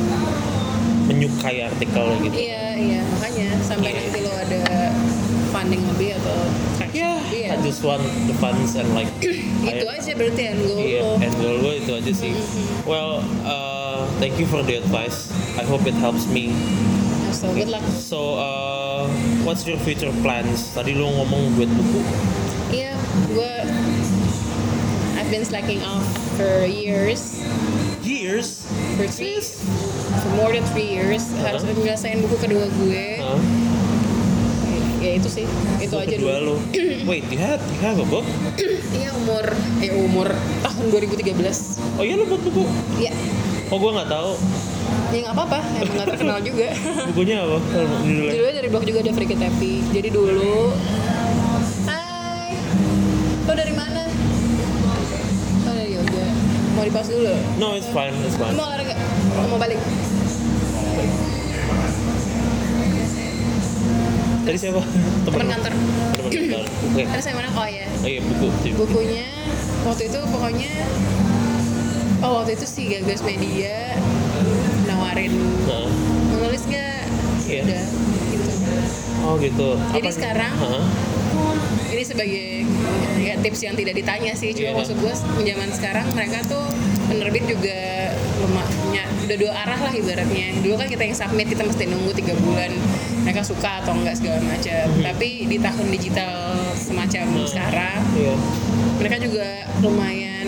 menyukai artikel gitu. Iya iya. Makanya sampai Iya. nanti ya Iya. I just want the funds and like [clears throat] itu I- aja berarti end goal Iya, lo end goal gue itu aja sih. Well, uh, thank you for the advice. I hope it helps me. so good luck So, uh, what's your future plans? Tadi lu ngomong buat buku. iya gue I've been slacking off for years Years. for three for more than three years harus Uh-huh. menyelesaikan buku kedua gue Huh? Ya itu sih itu aja dulu lu. Wait, you have, you have a book? iya umur eh umur tahun 2013 Oh iya lu buat buku? Iya, Oh gue nggak tahu. ya nggak apa-apa, emang nggak terkenal juga. [laughs] Bukunya apa? Judulnya? Judulnya dari blog juga ada Freaky Happy. Jadi dulu, Hai, lo dari mana? Oh dari yoga. Mau dipas dulu? No, it's fine, it's fine. Mau olahraga? Mau balik? Tadi siapa? Temen kantor. Kantor. Oke. Ada saya mana? Oh ya. Oh iya buku. Buku. Bukunya waktu itu pokoknya Oh waktu itu si Gagas Media nawarin Nah. mau nulis nggak? Iya. Udah gitu. Oh gitu. Jadi Apa- sekarang Hah? ini sebagai ya, tips yang tidak ditanya sih cuma Iya. maksud gue zaman sekarang mereka tuh penerbit juga lemahnya udah dua arah lah ibaratnya dulu kan kita yang submit kita mesti nunggu tiga bulan mereka suka atau enggak segala macam tapi di tahun digital semacam Hmm. sekarang Iya. mereka juga lumayan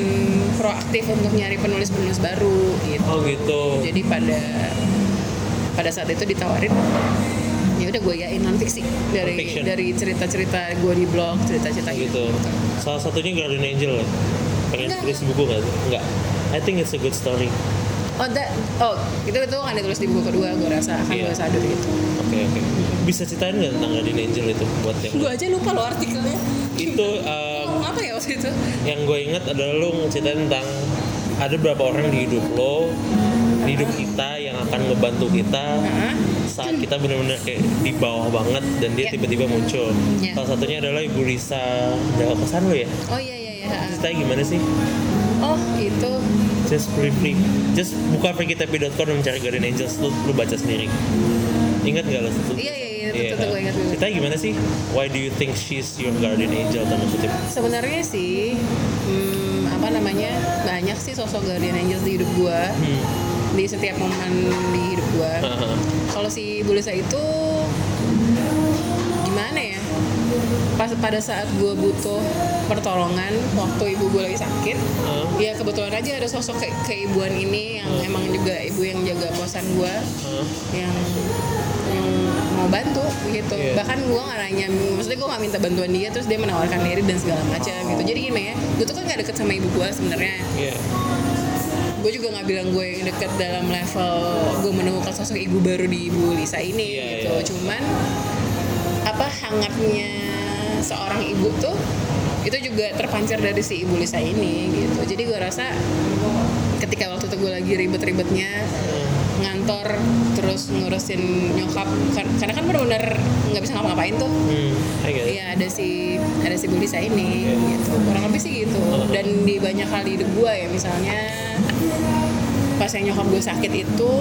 proaktif untuk nyari penulis-penulis baru gitu Oh gitu. jadi pada pada saat itu ditawarin ya udah gue yain non fiksi dari Non-fiction. dari cerita-cerita gue di blog cerita-cerita gitu. Salah satunya Guardian Angel ya. Pengen tulis buku nggak? Enggak. I think it's a good story. Oh that oh itu itu akan ditulis di buku kedua gue rasa akan Iya. gue sadar gitu Oke oke. Bisa ceritain nggak tentang Guardian Angel itu buat yang gue aja lupa lo artikelnya itu uh, ngomong apa ya waktu itu yang gue ingat adalah lu ngeceritain tentang ada beberapa orang di hidup lo di hidup kita yang akan ngebantu kita Heeh. saat kita benar-benar kayak di bawah banget dan dia Ya. tiba-tiba muncul. Ya. Salah satunya adalah Ibu Lisa Jawa Kesan lo ya. oh iya iya iya Ceritanya gimana sih? oh itu Just briefly, just buka perkitapi.com dan mencari Guardian Angels lu, lu baca sendiri. Ingat nggak lo? Iya, iya, iya, itu- itu gue ingat juga. Ceritanya gimana sih? Why do you think she's your guardian angel tanda kutip? sebenarnya sih hmm, apa namanya banyak sih sosok guardian angels di hidup gua Hmm. di setiap momen di hidup gua Haha. kalau si Bulisa itu pas pada saat gua butuh pertolongan waktu ibu gue lagi sakit Hah? ya kebetulan aja ada sosok ke keibuan ini yang emang juga ibu yang jaga kosan gua Hah? yang yang mau bantu gitu Iya. bahkan gue nggak nanya maksudnya gue nggak minta bantuan dia terus dia menawarkan diri dan segala macam gitu jadi gini ya gue tuh kan nggak deket sama ibu gue sebenarnya Iya. gue juga nggak bilang gue yang deket dalam level gue menemukan sosok ibu baru di ibu Lisa ini Iya, gitu iya. cuman apa hangatnya seorang ibu tuh itu juga terpancar dari si ibu Lisa ini gitu. Jadi gue rasa ketika waktu itu gue lagi ribet-ribetnya ngantor terus ngurusin nyokap Kar- karena kan benar-benar nggak bisa ngapa-ngapain tuh. Hmm. Iya ada si ada si Bu Lisa ini gitu. Kurang lebih sih gitu. Dan di banyak hal di hidup gue ya misalnya pas yang nyokap gue sakit itu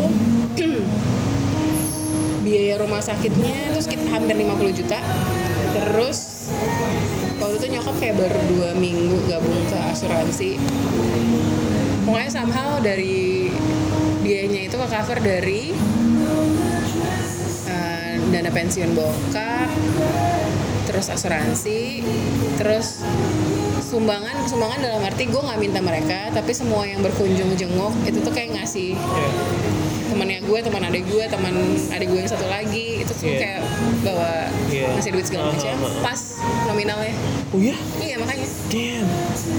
[clears throat] biaya rumah sakitnya terus kita hampir 50 juta. Terus waktu itu nyokap kayak baru dua minggu gabung ke asuransi pokoknya somehow dari biayanya itu ke cover dari eh, dana pensiun bokap terus asuransi terus sumbangan sumbangan dalam arti gue nggak minta mereka tapi semua yang berkunjung jenguk itu tuh kayak ngasih Iya. Temannya gue teman adik gue teman adik gue yang satu lagi itu tuh Iya. kayak bawa Iya. ngasih duit segala macam ah, ah. pas nominalnya Oh ya? iya makanya Damn.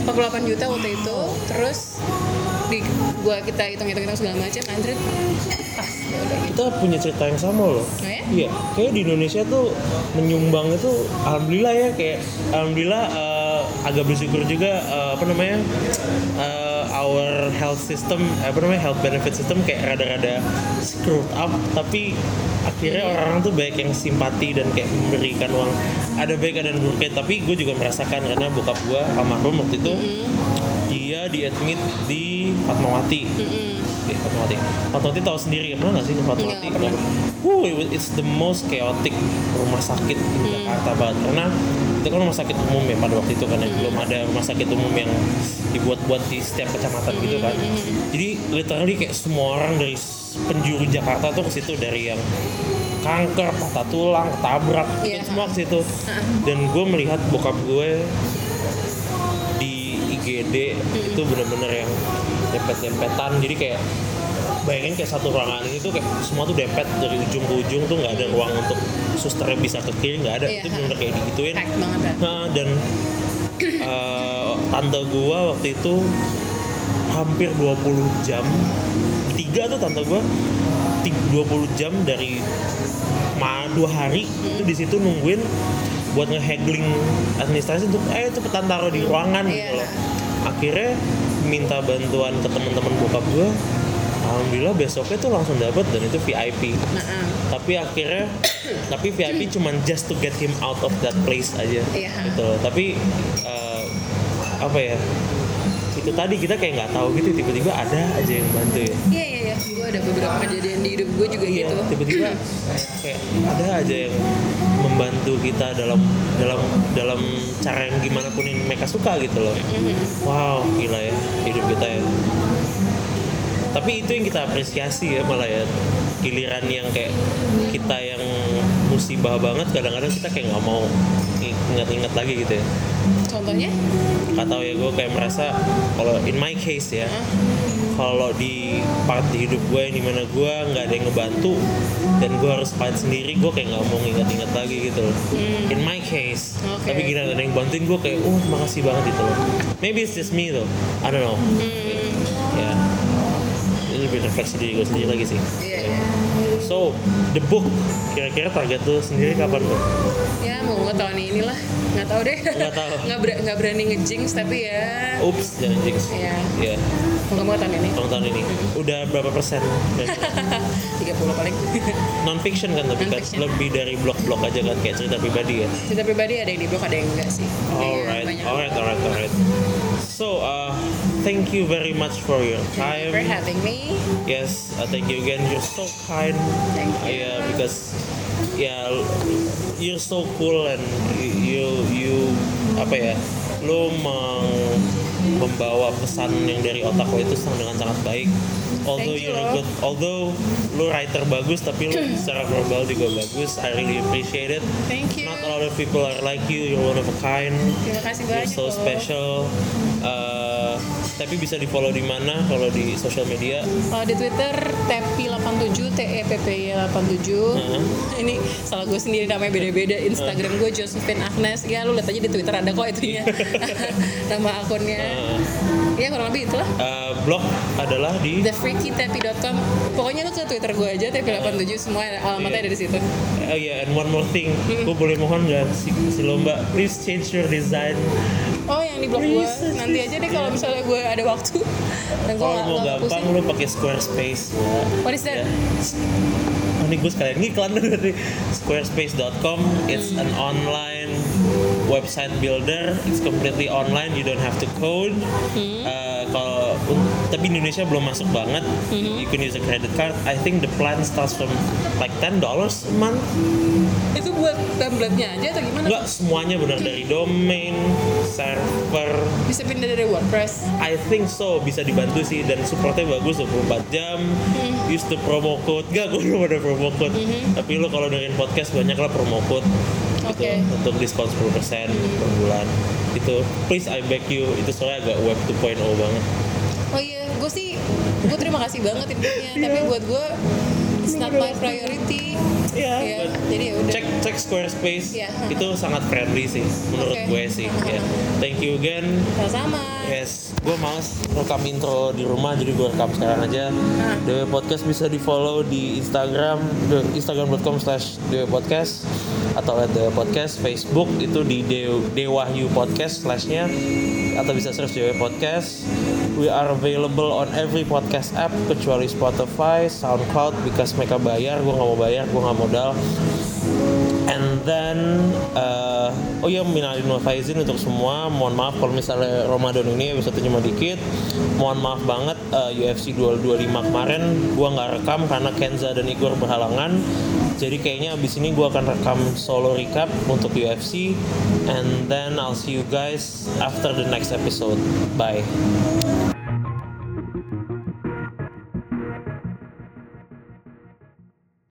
48 juta waktu itu terus di gua kita hitung hitung hitung segala macam anjrit pas ya udah gitu Kita punya cerita yang sama loh. oh ya Iya, kayak di Indonesia tuh menyumbang itu alhamdulillah ya kayak alhamdulillah eh, agak bersyukur juga eh, apa namanya eh, our health system apa namanya health benefit system kayak rada-rada screwed up tapi akhirnya orang-orang tuh banyak yang simpati dan kayak memberikan uang. Ada baik ada buruknya tapi gue juga merasakan karena bokap gue almarhum waktu itu dia diadmit di Fatmawati. Mm-mm. di Fatmawati. Fatmawati tahu sendiri pernah nggak sih Fatmawati? Nggak pernah. Wuh, it's the most chaotic rumah sakit di Jakarta banget. Karena itu kan rumah sakit umum ya pada waktu itu kan ya. belum ada rumah sakit umum yang dibuat-buat di setiap kecamatan gitu kan jadi literally kayak semua orang dari penjuru Jakarta tuh ke situ dari yang kanker, patah tulang, ketabrak, Iya. itu semua ke situ. [laughs] Dan gue melihat bokap gue di IGD itu bener-bener yang dempet-dempetan jadi kayak bayangin kayak satu ruangan ini tuh kayak semua tuh dempet dari ujung ke ujung tuh nggak ada ruang untuk susternya bisa ke kiri nggak ada. Iya. itu bener kayak digituin. Nah, dan eh, tante gua waktu itu hampir 20 jam tiga tuh tante gua ti- 20 jam dari ma dua hari itu di situ nungguin buat ngehaggling administrasi untuk eh cepetan taruh di ruangan gitu Iya. loh akhirnya minta bantuan ke teman-teman bokap gua alhamdulillah besoknya tuh langsung dapat dan itu VIP nah ah. tapi akhirnya [coughs] tapi VIP cuman just to get him out of that place aja. Iya. gitu loh. tapi eh, apa ya itu tadi kita kayak nggak tahu gitu tiba-tiba ada aja yang bantu ya. Iya iya iya. Gue ada beberapa kejadian di hidup gue juga Iya, gitu. tiba-tiba [coughs] kayak ada aja yang membantu kita dalam dalam dalam cara yang gimana pun yang mereka suka gitu loh. Wow gila ya hidup kita ya tapi itu yang kita apresiasi ya malah ya. Giliran yang kayak kita yang musibah banget kadang-kadang kita kayak nggak mau ingat-ingat lagi gitu ya. Contohnya? Nggak tahu ya gue kayak merasa kalau in my case ya kalau di part di hidup gue yang di mana gue nggak ada yang ngebantu dan gue harus fight sendiri gue kayak nggak mau ingat-ingat lagi gitu loh. In my case. Oke. tapi gila ada yang bantuin gue kayak oh makasih banget gitu loh. Maybe it's just me though. I don't know. Ini lebih refleksi diri gue sendiri lagi sih. Iya iya. So, the book kira-kira target lu sendiri kapan tuh? ya mau nggak tahun ini lah nggak tahu deh. Nggak tahu. [laughs] nggak ber- nggak berani ngejinx tapi ya. Ups, jangan jinx. ya mau nggak mau tahun ini. Tahun tahun ini. Udah berapa persen? [laughs] 30 paling. [laughs] Non fiction kan tapi kan lebih dari blog-blog aja kan kayak cerita pribadi ya. cerita pribadi ada yang di blog ada yang enggak sih. Kayaknya Alright, alright, alright, thank you very much for your Thank you for time. having me Yes, uh, thank you again. You're so kind. Thank you. Yeah, because yeah, you're so cool and you you apa ya? Lo meng, membawa pesan yang dari otak lo itu dengan sangat baik. Although you, you're a good, although lo writer bagus tapi lo [clears throat] secara verbal juga bagus. I really appreciate it. thank you Not a lot of people are like you. You're one of a kind. terima kasih You're banyak so loh. special. Uh, tapi bisa di follow di mana kalau di social media? Kalau di Twitter tepi87 T E P P Y 87. Heeh. Ini salah gue sendiri namanya beda-beda. Instagram gue Josephine Agnes. Ya lu lihat aja di Twitter ada kok itunya. [laughs] Nama akunnya. Uh, Ya kurang lebih itulah. uh, blog adalah di thefreakytepi.com Pokoknya lu ke Twitter gue aja tepi87 semua alamatnya ada di situ. Oh yeah, and one more thing, gue boleh mohon nggak si, si lomba, please change your design. Oh yang di blog gue nanti aja deh kalau misalnya gue ada waktu. Kalau mau gampang lu pakai Squarespace. Ya. What is that? Ya. Oh, ini gue sekalian ngiklan dari squarespace.com. It's an online website builder. It's completely online. You don't have to code. Uh, kalau tapi di Indonesia belum masuk banget. You can use a credit card. I think the plan starts from like ten dollars a month. Itu buat template-nya aja atau gimana? Enggak semuanya benar dari domain, server. Bisa pindah dari WordPress. I think so bisa dibantu sih dan supportnya bagus 24 jam. Use the promo code. Gak, gue belum ada promo code. Tapi lo kalau dengerin podcast banyak lah promo code. Gitu, Oke. untuk diskon 10% per bulan. Itu please I beg you itu soalnya agak web 2.0 banget. Oh iya, gue sih, gue terima kasih banget infonya. Tapi buat gue, it's not my priority. Iya, Iya, but jadi ya udah. cek cek Squarespace Iya. itu sangat friendly sih menurut Oke. gue sih. Ya. Thank you again. Sama-sama. Yes, gue males rekam intro di rumah jadi gue rekam sekarang aja. Nah. Dewa Podcast bisa di follow di Instagram, de- instagram.com slash Podcast atau at Dewa Podcast, Facebook itu di Dew, Dewahyu Podcast slashnya atau bisa search Dewa Podcast. We are available on every podcast app kecuali Spotify, SoundCloud because mereka bayar, gue nggak mau bayar, gue nggak modal. And then uh, oh ya minalin wal faizin untuk semua. Mohon maaf kalau misalnya Ramadan ini episode cuma dikit. Mohon maaf banget uh, UFC 225 kemarin gua nggak rekam karena Kenza dan Igor berhalangan. Jadi kayaknya abis ini gua akan rekam solo recap untuk UFC and then I'll see you guys after the next episode. Bye.